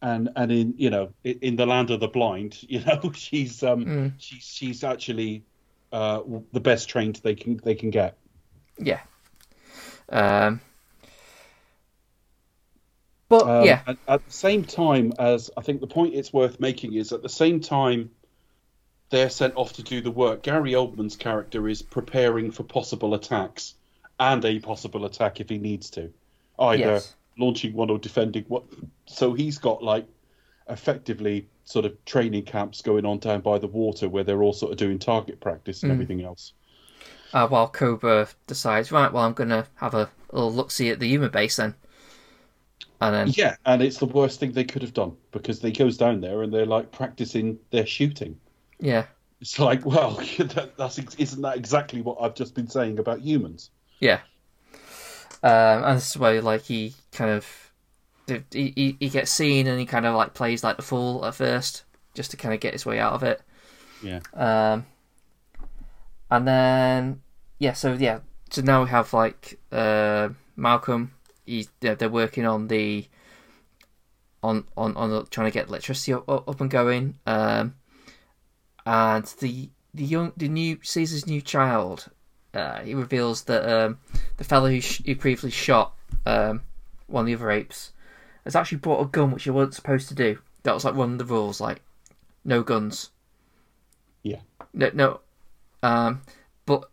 and and in you know in, in the land of the blind you know she's um Mm. she's she's actually uh the best trained they can they can get Yeah. Um. But um, yeah, at, at the same time as i think the point it's worth making is at the same time they're sent off to do the work gary oldman's character is preparing for possible attacks and a possible attack if he needs to either Yes. Launching one or defending one so he's got like effectively sort of training camps going on down by the water where they're all sort of doing target practice and Mm. everything else uh, while Koba decides, right, well, I'm gonna have a little look see at the human base then, and then Yeah, and it's the worst thing they could have done because they goes down there and they're like practicing their shooting. yeah, It's like, well, that, that's isn't that exactly what I've just been saying about humans? yeah. Um, and this is where like he kind of he, he he gets seen and he kind of like plays like the fool at first just to kind of get his way out of it. Yeah. Um, and then yeah, so yeah, so now we have like uh, Malcolm. He's they're, they're working on the on on on trying to get electricity up, up and going. Um, and the the young the new Caesar's new child. Uh, he reveals that um, the fellow who, sh- who previously shot um, one of the other apes has actually brought a gun, which he wasn't supposed to do. That was like one of the rules, like no guns. Yeah. No, no. Um, but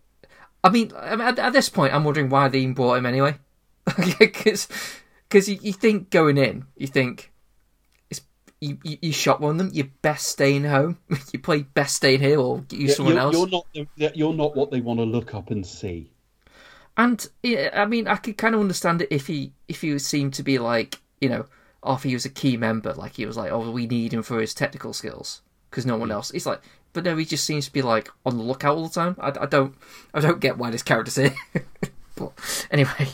I mean, I mean, at, at this point, I'm wondering why they even brought him anyway. Because you, you think going in, you think you, you, you shot one of them. You best staying home. you play best staying here or use Yeah, someone you're, else. you're not the- you're not what they want to look up and see. And yeah, I mean, I could kind of understand it if he if he seemed to be like you know, or if he was a key member, like he was like, oh, we need him for his technical skills because no one else. It's like, but no, he just seems to be like on the lookout all the time. I, I don't, I don't get why this character's here. but anyway,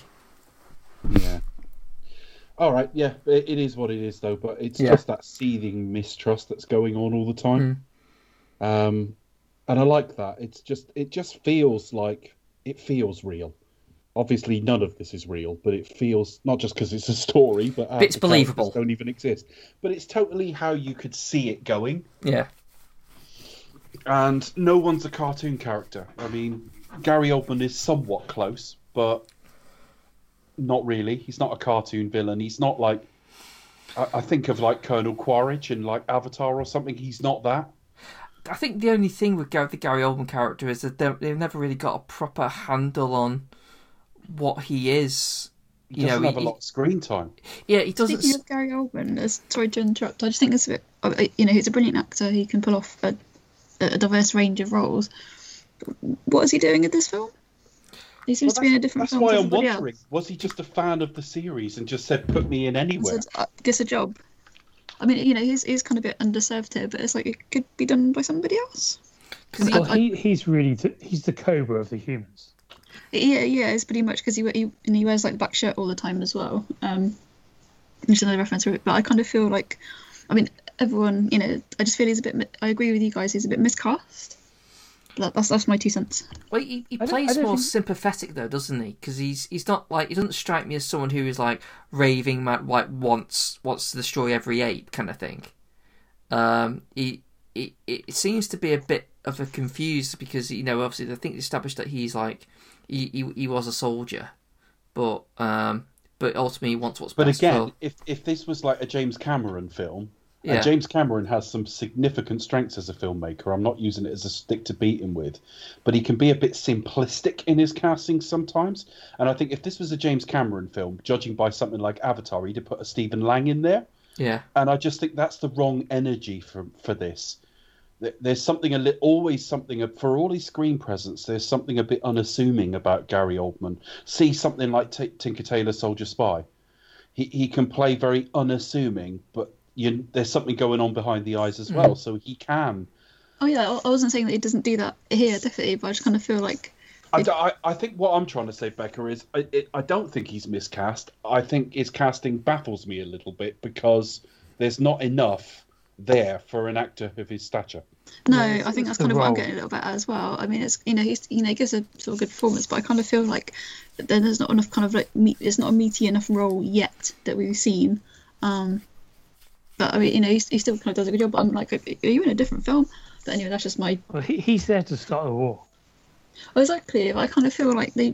Yeah. All right. Yeah, it, it is what it is, though. But it's Yeah. just that seething mistrust that's going on all the time. Um, and I like that. It's just it just feels like it feels real. Obviously, none of this is real, but it feels not just because it's a story, but uh, It's believable. Don't even exist. But it's totally how you could see it going. yeah, And no one's a cartoon character. I mean, Gary Oldman is somewhat close, but not really. He's not a cartoon villain. He's not like I, I think of like Colonel Quaritch in like Avatar or something. He's not that. I think the only thing with Gary, the Gary Oldman character is that they- they've never really got a proper handle on what he is He you know, doesn't have a lot of screen time. yeah, he doesn't. Speaking of Gary Oldman, as, sorry to interrupt, I just think it's a bit, uh, you know, he's a brilliant actor. He can pull off a, a diverse range of roles. What is he doing in this film? He seems Well, to be in a that's different that's film why I'm wondering: else. was he just a fan of the series and just said, "Put me in anywhere"? So, uh, gets a job. I mean, you know, he's, he's kind of a bit underserved here, but it's like it could be done by somebody else. 'cause he- Well, he, he's really the, he's the Koba of the humans. Yeah, yeah, it's pretty much because he, he and he wears like the black shirt all the time as well. Um, which is another reference to it. But I kind of feel like, I mean, everyone, you know, I just feel he's a bit. I agree with you guys. He's a bit miscast. That, that's that's my two cents. Well, he, he plays more think- sympathetic though, doesn't he? Because he's he's not like he doesn't strike me as someone who is like raving mad, like wants wants to destroy every ape kind of thing. Um, he, it it seems to be a bit of a confused because you know obviously I think established that he's like he he, he was a soldier, but um but ultimately he wants what's But best again, for if if this was like a James Cameron film, Yeah. and James Cameron has some significant strengths as a filmmaker. I'm not using it as a stick to beat him with, but he can be a bit simplistic in his casting sometimes. And I think if this was a James Cameron film, judging by something like Avatar, he'd have put a Stephen Lang in there. yeah And I just think that's the wrong energy for for this. There's something a li- always something for all his screen presence. There's something a bit unassuming about Gary Oldman. See something like T- Tinker Tailor Soldier Spy. He he can play very unassuming, but you, there's something going on behind the eyes as well. So he can. Oh yeah, I- I wasn't saying that he doesn't do that here, definitely, but I just kind of feel like I I think what I'm trying to say, Becca, is I, it, I don't think he's miscast. I think his casting baffles me a little bit because there's not enough there for an actor of his stature. No, Yeah, I think that's kind of what I'm getting a little bit at as well. I mean, it's you know he's you know he gives a sort of good performance, but I kind of feel like then there's not enough kind of like meat. It's not a meaty enough role yet that we've seen. Um, but I mean, you know, he, he still kind of does a good job. But I'm like, are you in a different film? But anyway, that's just my. Well, he, he's there to start a war. Well, exactly. I kind of feel like they.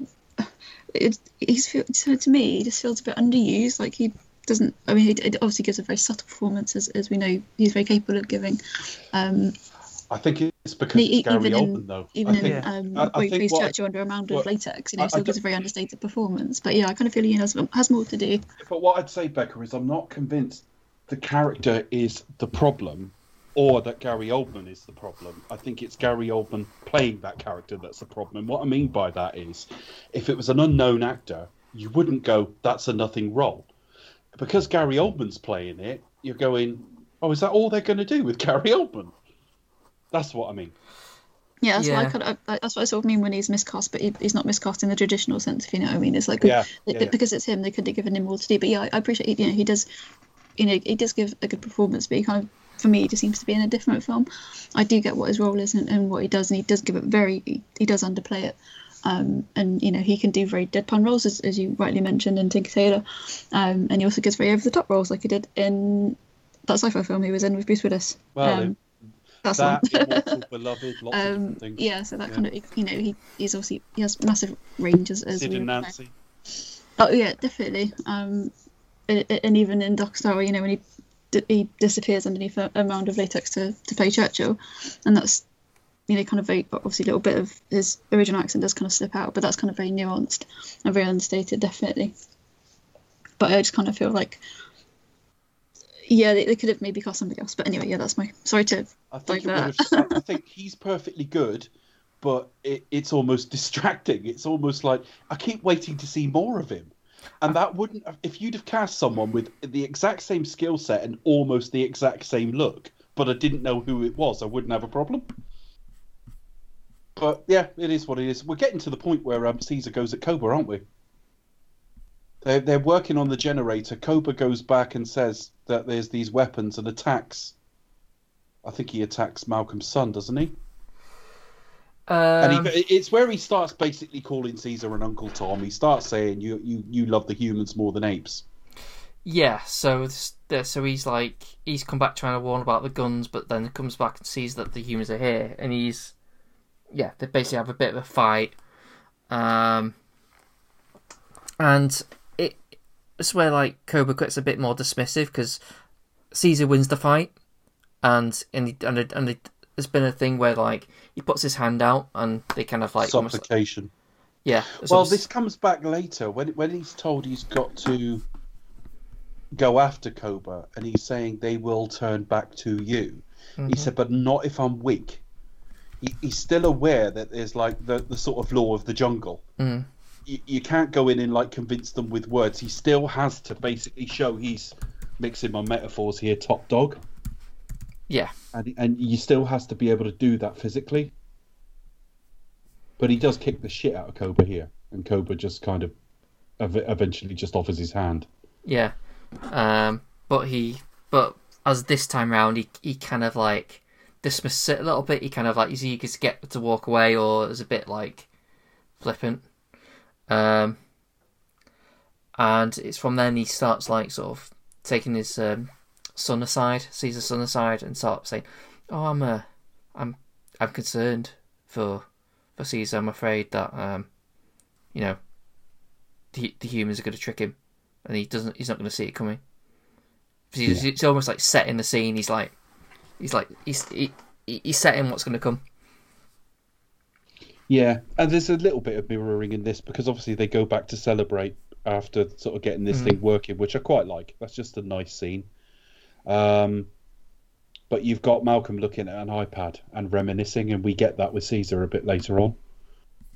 It, he's feel so to me, he just feels a bit underused. Like he doesn't. I mean, it obviously gives a very subtle performance, as, as we know he's very capable of giving. Um, I think it's because E- it's Gary even in- Oldman, though. even I in think, um, I- I where he think plays what- Churchill under a mound of what- latex, you I- know, I still gives a very understated performance. But yeah, I kind of feel he has has more to do. But what I'd say, Becca, is I'm not convinced the character is the problem or that Gary Oldman is the problem. I think it's Gary Oldman playing that character that's the problem. And what I mean by that is if it was an unknown actor, you wouldn't go, that's a nothing role. Because Gary Oldman's playing it, you're going, oh, is that all they're going to do with Gary Oldman? That's what I mean. Yeah, that's what I Yeah. kind of I, that's what I sort of mean when he's miscast, but he, he's not miscast in the traditional sense, if you know what I mean. It's like Yeah, they- yeah, they- yeah. because it's him, they could have given him more to do. But yeah, I, I appreciate you know he does, you know, he does give a good performance, but he kind of for me he just seems to be in a different film. I do get what his role is and, and what he does, and he does give it very he, he does underplay it. Um, and you know he can do very deadpan roles as, as you rightly mentioned in Tinker Tailor, um, and he also gets very over the top roles like he did in that sci-fi film he was in with Bruce Willis. Well, um, that's That. Immortal Beloved, lots um, different things. yeah, so that Yeah. kind of you know he he's obviously he has massive ranges as, as Sid we and know. Nancy. Oh yeah, definitely. Um, and, even in Dark Star, you know, when he he disappears underneath a, a mound of latex to, to play Churchill, and that's you know kind of very obviously a little bit of his original accent does kind of slip out, but that's kind of very nuanced and very understated, definitely. But I just kind of feel like. Yeah, they, they could have maybe cast somebody else, but anyway, yeah, that's my sorry to I think, it like that. have, I think he's perfectly good, but it, it's almost distracting. It's almost like I keep waiting to see more of him, and that wouldn't. have- If you'd have cast someone with the exact same skill set and almost the exact same look, but I didn't know who it was, I wouldn't have a problem. But yeah, it is what it is. We're getting to the point where um, Caesar goes at Koba, aren't we? They're, they're working on the generator. Koba goes back and says that there's these weapons and attacks. I think he attacks Malcolm's son, doesn't he? Um, and he, it's where he starts basically calling Caesar an Uncle Tom. He starts saying, "You, you, you love the humans more than apes." Yeah, so so he's like he's come back trying to warn about the guns, but then comes back and sees that the humans are here, and he's yeah, they basically have a bit of a fight, um, and it it's where like Koba gets a bit more dismissive because Caesar wins the fight, and and he, and, and there's been a thing where like he puts his hand out and they kind of like almost Supplication. Yeah. Well, so- this comes back later when when he's told he's got to go after Koba, and he's saying they will turn back to you. He said, but not if I'm weak. He, he's still aware that there's like the, the sort of law of the jungle. Mm. You, you can't go in and like convince them with words. He still has to basically show he's mixing my metaphors here, top dog, Yeah. and and he still has to be able to do that physically. But he does kick the shit out of Koba here, and Koba just kind of ev- eventually just offers his hand. Yeah. Um, but he, but as this time round, he he kind of like dismisses it a little bit. He kind of like he's eager to get to walk away, or is a bit like flippant. Um, and it's from then he starts like sort of taking his um, son aside, sees his son aside, and starts saying, "Oh, I'm uh, I'm I'm concerned for for Caesar. I'm afraid that um, you know, the the humans are going to trick him." and he doesn't he's not going to see it coming He's, it's almost like setting the scene he's like he's like he's he, he's setting what's going to come Yeah, and there's a little bit of mirroring in this because obviously they go back to celebrate after sort of getting this thing working, which I quite like. That's just a nice scene. Um, but you've got Malcolm looking at an iPad and reminiscing, and we get that with Caesar a bit later on,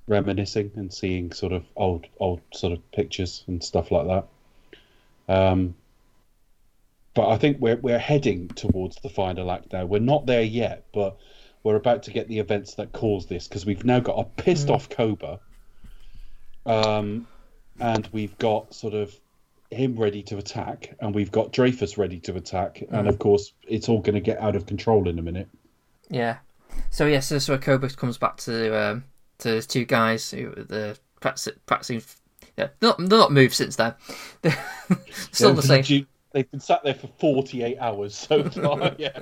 reminiscing and seeing sort of old, old sort of pictures and stuff like that. Um, but I think we're we're heading towards the final act now. We're not there yet, but we're about to get the events that cause this because we've now got a pissed off Koba, um, and we've got sort of him ready to attack, and we've got Dreyfus ready to attack, and of course it's all going to get out of control in a minute. yeah so yeah so, so Koba comes back to um to the two guys who the practicing, practicing yeah they're not, they're not moved since then they're still the same They've- They've been sat there for forty-eight hours so far. yeah.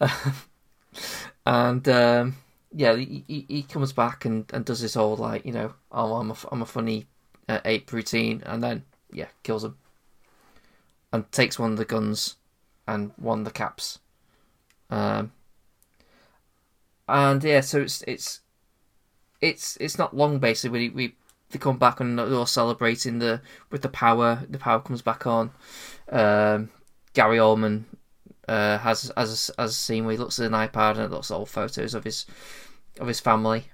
and um, yeah, he, he, comes back and, and does this whole like you know, oh I'm a, I'm a funny uh, ape routine, and then yeah, kills him and takes one of the guns and one of the caps. Um, and yeah, so it's it's it's it's not long basically. We we they come back and they're all celebrating the with the power. The power comes back on. Um, Gary Oldman uh, has has has a scene where he looks at an iPad and looks at old photos of his of his family.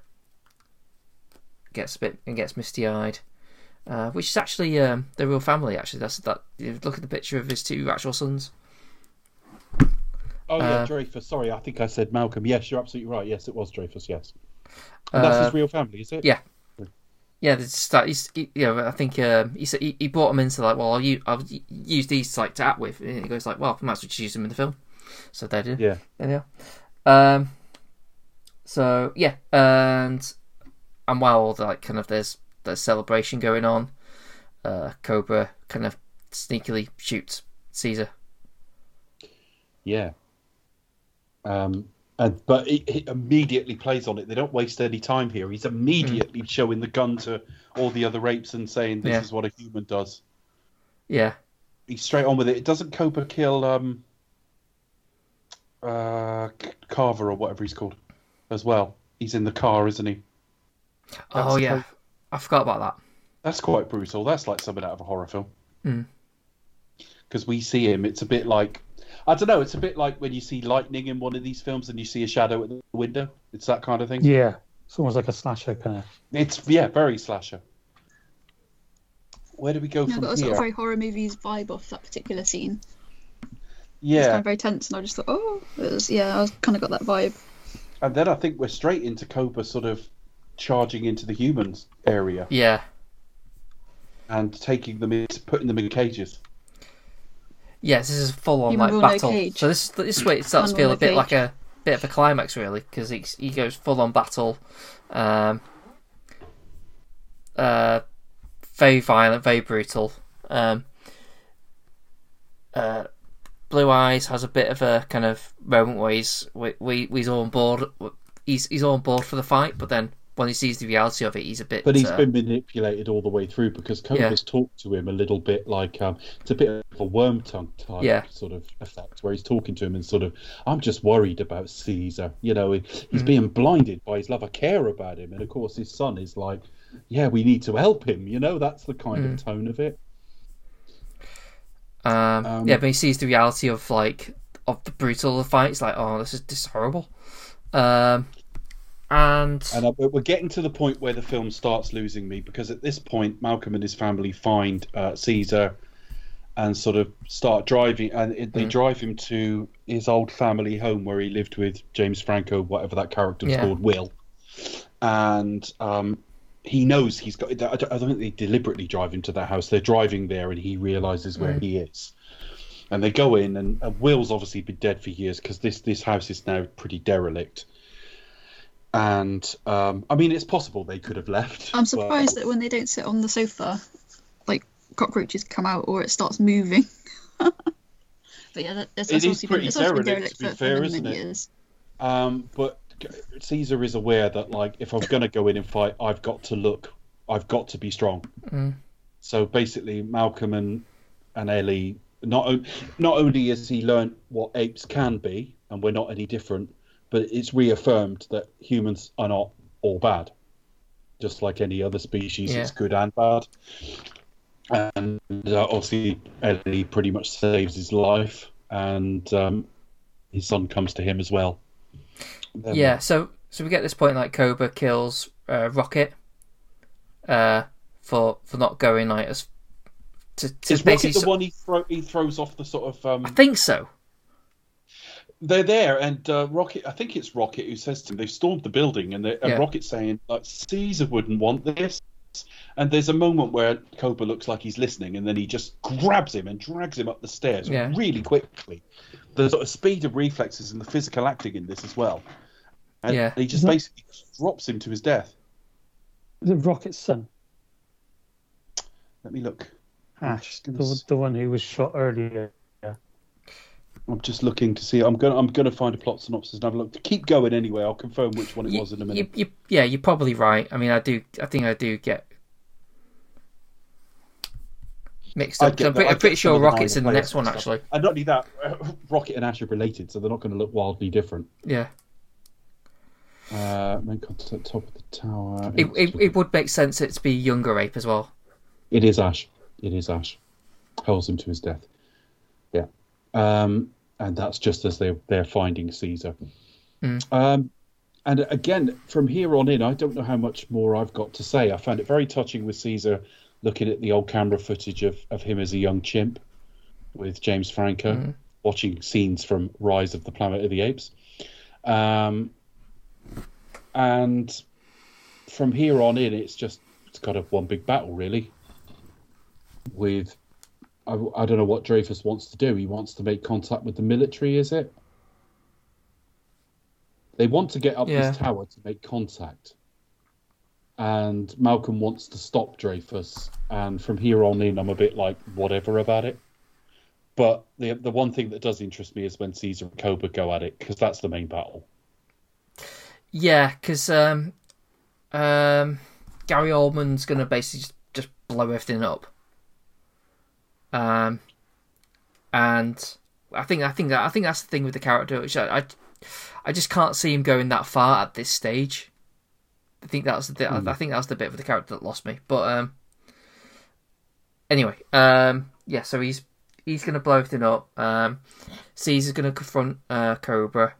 Gets a bit and gets misty eyed, uh, which is actually um, their real family. Actually, that's that. You look at the picture of his two actual sons. Oh yeah, Uh, Dreyfus. Sorry, I think I said Malcolm. Yes, you're absolutely right. Yes, it was Dreyfus. Yes, and that's Uh, his real family, is it? yeah. Yeah, start. He's, he, you know, I think um, he he, he brought them into like, well, I'll use, I'll use these like to act with. And he goes like, well, I might as well just use them in the film. So they did. Yeah. Are. Um. So yeah, and and while like kind of there's there's celebration going on, uh, Koba kind of sneakily shoots Caesar. Yeah. Um, and but he, he immediately plays on it. They don't waste any time here. He's immediately showing the gun to all the other rapes and saying this Yeah. is what a human does. Yeah. He's straight on with it. It doesn't Koba kill um, uh, Carver or whatever he's called as well. He's in the car, isn't he? oh yeah, Koba. I forgot about that. That's quite brutal. That's like something out of a horror film. Mm. Because we see him, it's a bit like I don't know. It's a bit like when you see lightning in one of these films and you see a shadow at the window. It's that kind of thing. Yeah, it's almost like a slasher kind of. It's yeah, very slasher. Where do we go Yeah, I from got a sort of very horror movies vibe off that particular scene. Yeah, it's yeah, kind of very tense, and I just thought, oh, it was, yeah, I was, kind of got that vibe. and then I think we're straight into Koba sort of charging into the humans area Yeah. and taking them in, putting them in cages. Yes, this is full on Human like rule, no battle. So this this way it starts to feel a bit no like a bit of a climax really because he, he goes full on battle, um, uh, very violent, very brutal. Um, uh, Blue Eyes has a bit of a kind of moment where he's we, we he's on board. He's he's on board for the fight, but then when he sees the reality of it, he's a bit. But he's uh, been manipulated all the way through because Koba's talked to him a little bit like um, it's a bit of a worm tongue type Yeah. sort of effect where he's talking to him and sort of I'm just worried about Caesar. You know, he's Mm. being blinded by his love. I care about him, and of course his son is like, yeah, we need to help him. You know, that's the kind Mm. of tone of it. Um, Um, yeah, but he sees the reality of like of the brutal of the fight. It's like, oh, this is this is horrible. Um, and And uh, we're getting to the point where the film starts losing me because at this point, Malcolm and his family find uh, Caesar and sort of start driving, and it, they Mm. drive him to his old family home where he lived with James Franco, whatever that character was Yeah. called, Will. And um, he knows he's got. I don't, I don't think they deliberately drive him to that house. They're driving there, and he realizes where Mm. he is. And they go in, and, and Will's obviously been dead for years because this this house is now pretty derelict. And um, I mean, it's possible they could have left. I'm but- surprised that when they don't sit on the sofa, like cockroaches come out or it starts moving. but yeah, that, that's, that's is obviously pretty been, it's been derelict, derelict to be for, fair, for isn't it? years. Um, but Caesar is aware that, like, if I'm going to go in and fight, I've got to look, I've got to be strong. Mm. So basically, Malcolm and and Ellie not not only has he learned what apes can be, and we're not any different, but it's reaffirmed that humans are not all bad. Just like any other species, Yeah. it's good and bad. And uh, obviously, Ellie pretty much saves his life, and um, his son comes to him as well. Then- yeah, so so we get this point like Koba kills uh, Rocket uh, for for not going like as to, to Is Rocket the one he, throw, he throws off the sort of? Um, I think so. They're there, and uh, Rocket. I think it's Rocket who says to him, "They've stormed the building," and, they- and Yeah. Rocket saying, like, "Caesar wouldn't want this." And there's a moment where Koba looks like he's listening, and then he just grabs him and drags him up the stairs Yeah. really quickly. The sort of speed of reflexes and the physical acting in this as well. And Yeah. he just basically drops him to his death. Is it Rocket's son? Let me look. Ash, gonna the, the one who was shot earlier. I'm just looking to see. I'm gonna. I'm gonna find a plot synopsis and have a look. To keep going anyway. I'll confirm which one it You- was in a minute. you, yeah, you're probably right. I mean, I do. I think I do get mixed up. I'm, I'm pretty sure Rocket's in the next one, stuff. actually. And not only that, Rocket and Ash are related, so they're not going to look wildly different. Yeah, Uh, main contact top of the tower. it, it, it would make sense it to be younger ape as well. It is Ash. It is Ash. Holds him to his death. Um, and that's just as they they're finding Caesar. Mm. Um, and again, from here on in, I don't know how much more I've got to say. I found it very touching with Caesar looking at the old camera footage of, of him as a young chimp with James Franco, Mhm. watching scenes from Rise of the Planet of the Apes. Um, and from here on in, it's just it's kind of one big battle, really. With, I, I don't know what Dreyfus wants to do. He wants to make contact with the military, is it? They want to get up Yeah. this tower to make contact. And Malcolm wants to stop Dreyfus. And from here on in, I'm a bit like, whatever about it. But the the one thing that does interest me is when Caesar and Koba go at it, because that's the main battle. Yeah, because um, um, Gary Oldman's gonna basically just, just blow everything up. Um, and I think I think that I think that's the thing with the character, which I, I, I just can't see him going that far at this stage. I think that's the I, I think that's the bit of the character that lost me. But um, anyway, um, yeah, so he's he's gonna blow everything up. Um, Caesar's gonna confront uh, Koba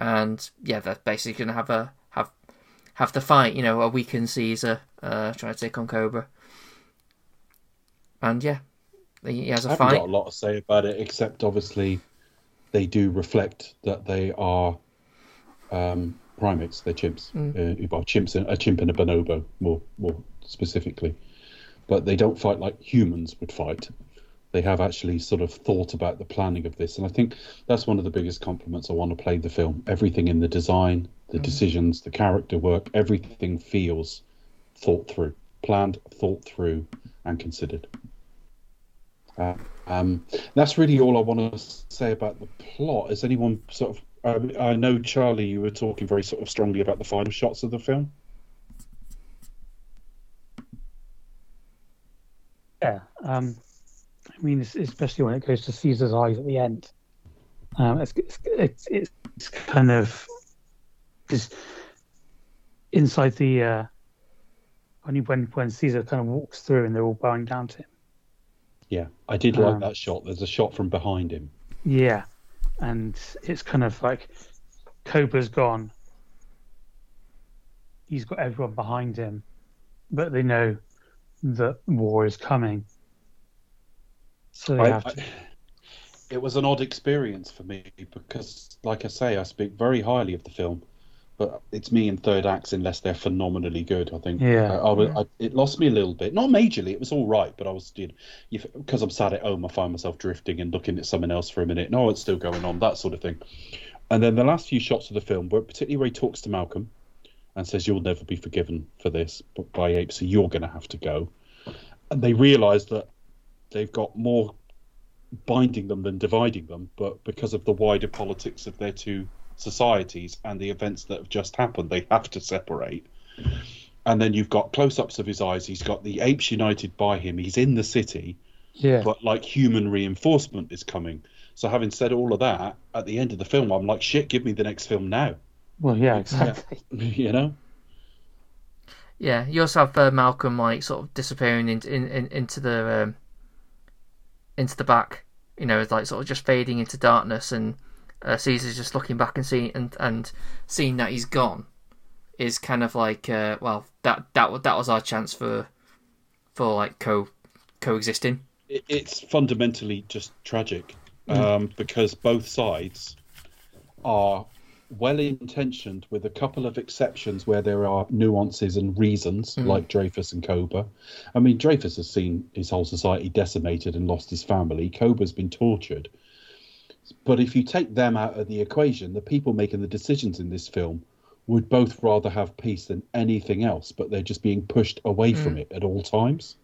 and yeah, they're basically gonna have a have have the fight. You know, a weakened Caesar uh, trying to take on Koba, and yeah, he has I a haven't fight. got a lot to say about it, except obviously they do reflect that they are um, primates. They're chimps. Uh, well, chimps, and, a chimp and a bonobo, more more specifically. But they don't fight like humans would fight. They have actually sort of thought about the planning of this, and I think that's one of the biggest compliments I want to play the film. Everything in the design, the decisions, the character work, everything feels thought through, planned, thought through, and considered. Um, that's really all I want to say about the plot. Is anyone sort of? Um, I know Charlie, you were talking very sort of strongly about the final shots of the film. Yeah, um, I mean, especially when it goes to Caesar's eyes at the end, um, it's, it's, it's kind of just inside the uh, when when when Caesar kind of walks through and they're all bowing down to him yeah, I did like Um, that shot. There's a shot from behind him. Yeah, and it's kind of like Koba's gone. He's got everyone behind him, but they know that war is coming. So they I- have I- it was an odd experience for me because, like I say, I speak very highly of the film, but it's me in third acts unless they're phenomenally good. I think. Yeah. I, I, was- I, it lost me a little bit, not majorly. It was all right, but I was you know, because I'm sat at home, I find myself drifting and looking at someone else for a minute. No, it's still going on, that sort of thing. And then the last few shots of the film, where particularly where he talks to Malcolm and says, "You'll never be forgiven for this, but by apes, so you're going to have to go." And they realise that they've got more binding them than dividing them, but because of the wider politics of their two societies and the events that have just happened, they have to separate. And then you've got close ups of his eyes. He's got the apes united by him. He's in the city, Yeah. but like human reinforcement is coming. So, having said all of that, at the end of the film, I'm like, shit, give me the next film now. Well, yeah, exactly. you know? Yeah, you also have uh, Malcolm like sort of disappearing in, in, in, into the um, into the back. You know, it's like sort of just fading into darkness, and uh, Caesar's just looking back and seeing and and seeing that he's gone is kind of like uh, well that that that was our chance for for like co coexisting. it's fundamentally just tragic um, because both sides are well intentioned with a couple of exceptions where there are nuances and reasons, like Dreyfus and Koba. I mean, Dreyfus has seen his whole society decimated and lost his family. Koba's been tortured. But if you take them out of the equation, the people making the decisions in this film would both rather have peace than anything else, but they're just being pushed away from mm. it at all times.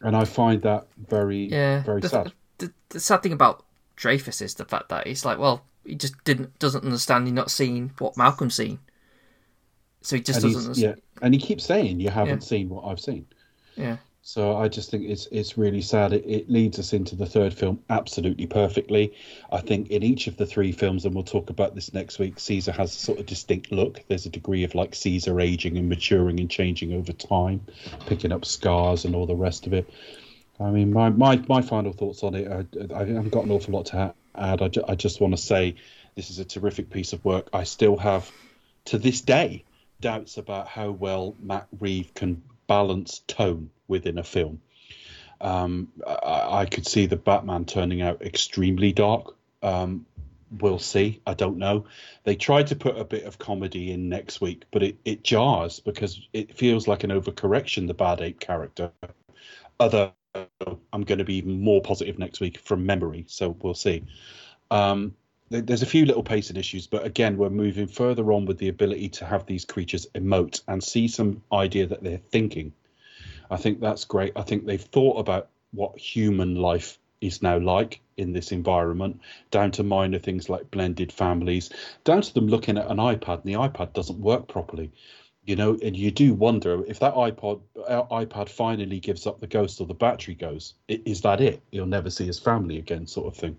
And I find that very, Yeah, very the, sad. The, the sad thing about Dreyfus is the fact that he's like, well, he just didn't doesn't understand. He's not seen what Malcolm's seen, so he just and doesn't. yeah, and he keeps saying you haven't Yeah. seen what I've seen. yeah. So I just think it's it's really sad. It, it leads us into the third film absolutely perfectly. I think in each of the three films, and we'll talk about this next week, Caesar has a sort of distinct look. There's a degree of like Caesar aging and maturing and changing over time, picking up scars and all the rest of it. I mean, my my, my final thoughts on it. I, I haven't got an awful lot to add. I, ju- I just want to say this is a terrific piece of work. I still have, to this day, doubts about how well Matt Reeve can balance tone within a film. Um, I, I could see the Batman turning out extremely dark. Um, we'll see. I don't know. They tried to put a bit of comedy in next week, but it, it jars because it feels like an overcorrection, the Bad Ape character. Other, I'm going to be even more positive next week from memory, so we'll see. Um, there's a few little pacing issues, but again, we're moving further on with the ability to have these creatures emote and see some idea that they're thinking. I think that's great. I think they've thought about what human life is now like in this environment, down to minor things like blended families, down to them looking at an iPad and the iPad doesn't work properly. You know, and you do wonder if that iPod uh, iPad finally gives up the ghost or the battery goes, is that it? He'll never see his family again, sort of thing.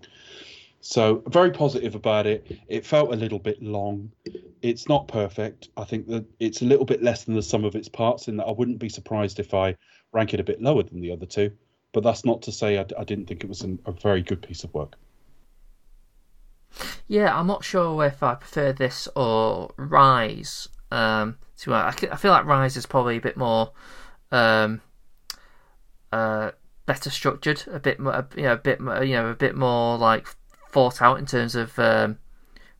So very positive about it. It felt a little bit long. It's not perfect. I think that it's a little bit less than the sum of its parts. In that I wouldn't be surprised if I rank it a bit lower than the other two. But that's not to say I, I didn't think it was an, a very good piece of work. Yeah, I'm not sure if I prefer this or Rise. Um, to I, I feel like Rise is probably a bit more, um, uh, better structured, a bit more, you know, a bit more, you know, a bit more like thought out in terms of um,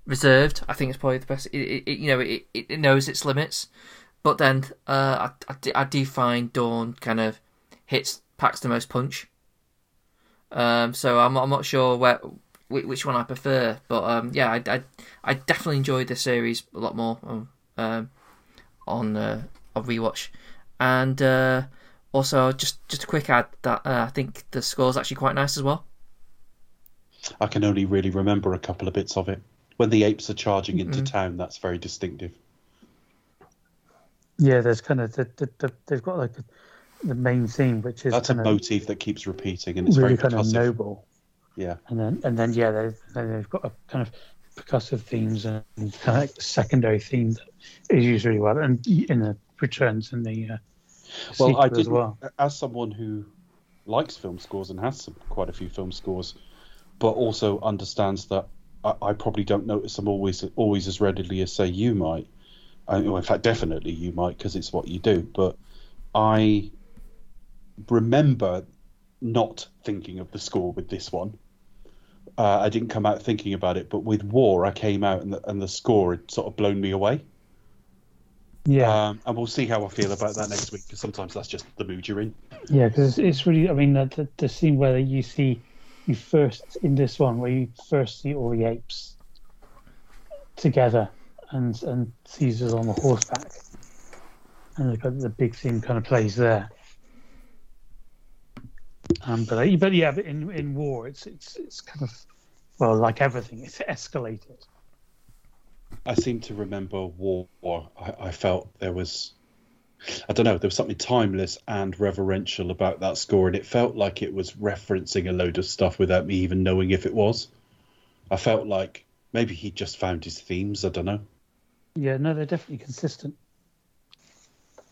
reserved. I think it's probably the best. It, it, it- you know, it, it knows its limits, but then uh, I, I, I do find Dawn kind of hits packs the most punch. Um, so I'm I'm not sure where whi- which one I prefer, but um, yeah, I, I, I definitely enjoyed this series a lot more um, um, on uh, on rewatch, and uh, also just just a quick add that uh, I think the score's actually quite nice as well. I can only really remember a couple of bits of it. When the apes are charging into Mm-hmm. town, that's very distinctive. Yeah, there's kind of the, the, the, they've got like a, the main theme, which is That's a motif that keeps repeating, and it's really very kind of noble. Yeah, and then and then yeah, they've they've got a kind of percussive themes and kind of like secondary theme that is used really well, and in the returns in the uh, well, I sequel as well. as someone who likes film scores and has some, quite a few film scores, but also understands that I, I probably don't notice them always always as readily as say you might. I, well, in fact, definitely you might because it's what you do. But I remember not thinking of the score with this one. Uh, I didn't come out thinking about it, but with War, I came out and the, and the score had sort of blown me away. Yeah, Um, and we'll see how I feel about that next week because sometimes that's just the mood you're in. yeah, because it's, it's really. I mean, the, the, the scene where you see you first in this one where you first see all the apes together, and and Caesar's on the horseback, and the, the big theme kind of plays there. Um, but uh, but yeah, but in in war, it's it's it's kind of well, like everything, it's escalated. I seem to remember War. I, I felt there was, I don't know, there was something timeless and reverential about that score, and it felt like it was referencing a load of stuff without me even knowing if it was. I felt like maybe he just found his themes. I don't know. Yeah, no, they're definitely consistent.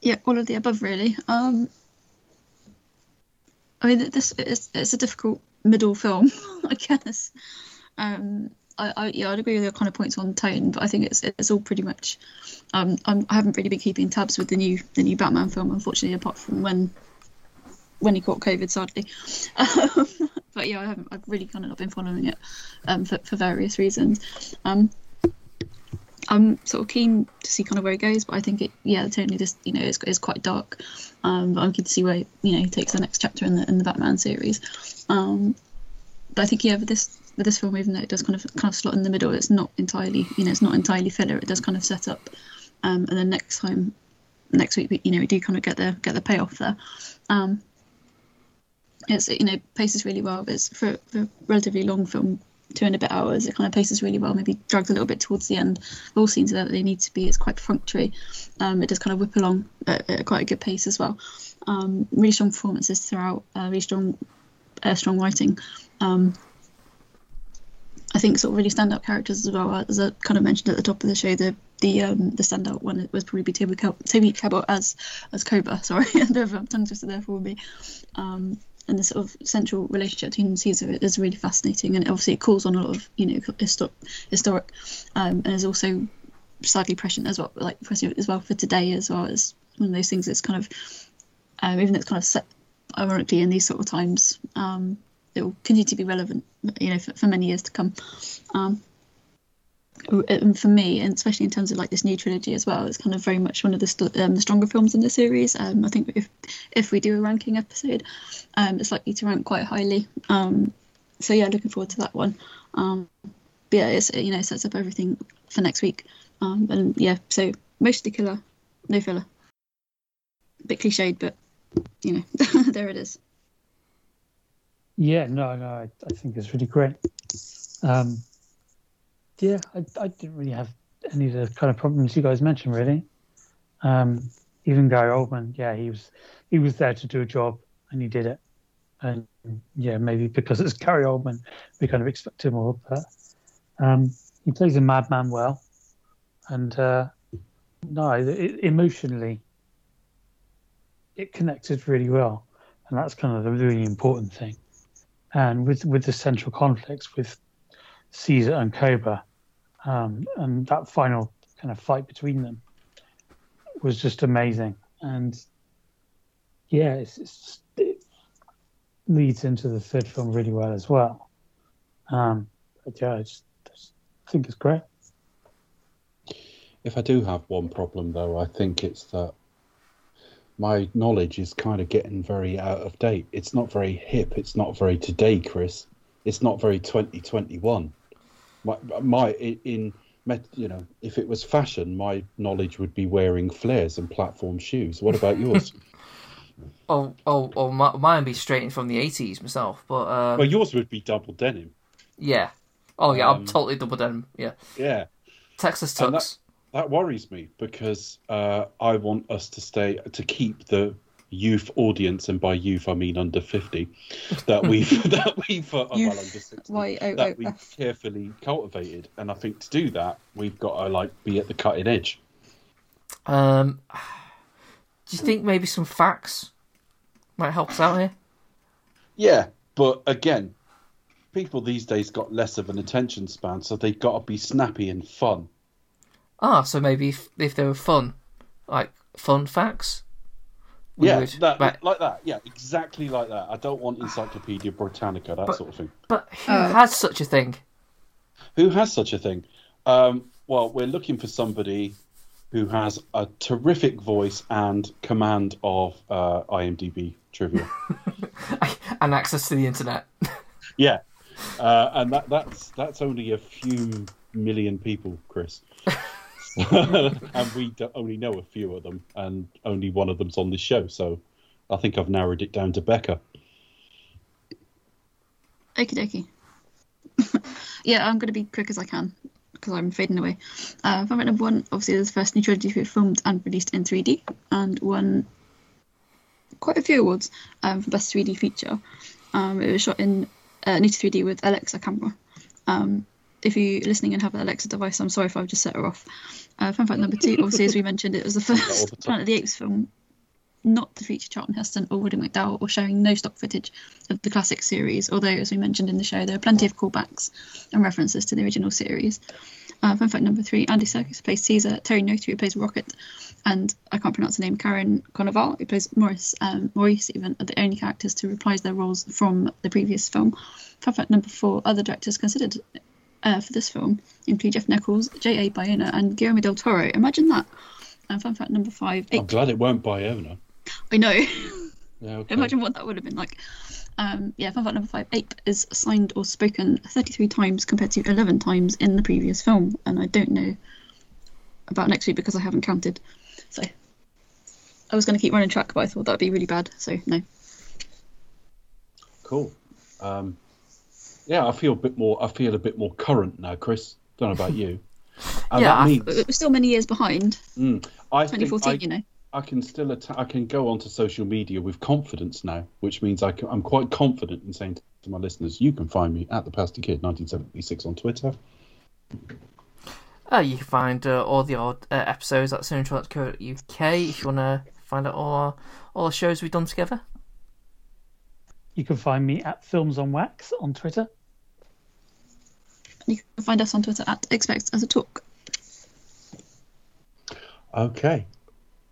Yeah, all of the above, really. Um, I mean, this is it's a difficult middle film, I guess. Um, I, I yeah, I'd agree with your kind of points on tone, but I think it's it's all pretty much. Um, I'm, I haven't really been keeping tabs with the new the new Batman film, unfortunately, apart from when when he caught COVID, sadly. Um, but yeah, I haven't. I've really kind of not been following it um, for for various reasons. Um, I'm sort of keen to see kind of where it goes, but I think it, yeah, totally just you know, it's, it's quite dark. Um, but I'm keen to see where you know he takes the next chapter in the in the Batman series. Um, but I think yeah, this this film, even though it does kind of kind of slot in the middle, it's not entirely you know it's not entirely filler. It does kind of set up, um, and then next time, next week, we, you know, we do kind of get the get the payoff there. Um, it's you know paces really well. It's for, for a relatively long film, two and a bit hours. It kind of paces really well. Maybe drags a little bit towards the end. All scenes that they need to be. It's quite perfunctory. Um, it does kind of whip along at, at quite a good pace as well. Um, really strong performances throughout. Uh, really strong, uh, strong writing. Um, I think sort of really standout characters as well. As I kind of mentioned at the top of the show, the the um, the standout one was probably be Toby Toby Kebbell as as Koba. Sorry, a bit of a tongue twister there for me. Um, and the sort of central relationship between Caesar is really fascinating, and obviously it calls on a lot of you know histor- historic, um, and is also sadly prescient as well, like prescient as well for today as well as one of those things that's kind of um, even though it's kind of set ironically in these sort of times. Um, it will continue to be relevant, you know, for, for many years to come. Um, and for me, and especially in terms of like this new trilogy as well, it's kind of very much one of the, st- um, the stronger films in the series. Um, I think if if we do a ranking episode, um, it's likely to rank quite highly. Um, so yeah, looking forward to that one. Um, but yeah, it's you know sets up everything for next week. And yeah, so mostly killer, no filler. bit cliched, but you know, there it is. Yeah, no, no, I, I think it's really great. Um, yeah, I, I didn't really have any of the kind of problems you guys mentioned, really. Um, even Gary Oldman, yeah, he was he was there to do a job and he did it. And yeah, maybe because it's Gary Oldman, we kind of expect him more. But um, he plays a madman well, and uh, no, it, emotionally, it connected really well, and that's kind of the really important thing and with with the central conflicts with Caesar and Koba, um, and that final kind of fight between them was just amazing. And yeah, it's, it's, it leads into the third film really well as well. Um, but yeah, I just, just think it's great. If I do have one problem, though, I think it's that my knowledge is kind of getting very out of date. It's not very hip. It's not very today, Chris. It's not very 2021. My, my in you know, if it was fashion, my knowledge would be wearing flares and platform shoes. What about yours? oh, oh, oh, my, mine would be straight in from the eighties myself, but uh, well, yours would be double denim. Yeah. Oh yeah, Um, I'm totally double denim. Yeah. Yeah. Texas tux. That worries me because uh, I want us to stay to keep the youth audience, and by youth I mean under fifty, that we've that we've uh, well under sixty Y O O that we've F. carefully cultivated, and I think to do that we've got to like be at the cutting edge. Um, do you think maybe some facts might help us out here? Yeah, but again, people these days got less of an attention span, so they've got to be snappy and fun. Ah, so maybe if, if they were fun, like fun facts. we yeah, would- that, but, like that. Yeah, exactly like that. I don't want Encyclopedia Britannica, that But- sort of thing. but who Uh, has such a thing? Who has such a thing? Um, well, we're looking for somebody who has a terrific voice and command of uh, IMDb trivia. and access to the internet. yeah, uh, and that, that's that's only a few million people, Chris. and we only know a few of them, and only one of them's on this show. So I think I've narrowed it down to Becca. Okie dokie. yeah, I'm going to be quick as I can because I'm fading away. Uh, fact number one obviously, this is the first new trilogy filmed and released in 3D and won quite a few awards um, for Best 3D Feature. Um, it was shot in uh, Nita 3D with Alexa camera. Um, if you're listening and have an Alexa device, I'm sorry if I've just set her off. Uh, fun fact number two, obviously, as we mentioned, it was the first the. Planet of the Apes film not to feature Charlton Heston or Roddy McDowall or showing no stock footage of the classic series, although, as we mentioned in the show, there are plenty of callbacks and references to the original series. Uh, fun fact number three Andy Serkis plays Caesar, Terry Notary who plays Rocket, and I can't pronounce the name, Karin Konoval, who plays Morris, um, Maurice, even, are the only characters to reprise their roles from the previous film. Fun fact number four other directors considered uh, for this film include Jeff Nichols, J.A. Bayona, and Guillermo del Toro. Imagine that. And fun fact number five, I'm glad it weren't Bayona. I know. Yeah, okay. Imagine what that would have been like. Um, yeah, fun fact number five, ape is signed or spoken 33 times compared to 11 times in the previous film, and I don't know about next week because I haven't counted. So I was going to keep running track, but I thought that would be really bad, so no. Cool. Um, yeah, I feel a bit more. I feel a bit more current now, Chris. Don't know about you. And Yeah, means We're still many years behind. mm, I think 2014, I, you know. I can still atta- I can go onto social media with confidence now, which means I can, I'm quite confident in saying to my listeners, you can find me at the Pasty Kid 1976 on Twitter. Uh, you can find uh, all the odd uh, episodes at cinematronic.co.uk if you want to find out all our, all the shows we've done together. You can find me at Films on Wax on Twitter. You can find us on Twitter at Expect as a Talk. Okay.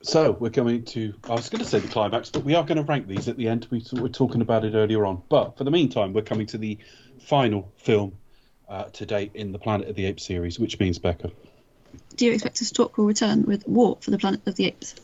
So we're coming to. I was going to say the climax, but we are going to rank these at the end. We were talking about it earlier on. But for the meantime, we're coming to the final film uh, to date in the Planet of the Apes series, which means Becca. Do you expect us to talk will return with War for the Planet of the Apes?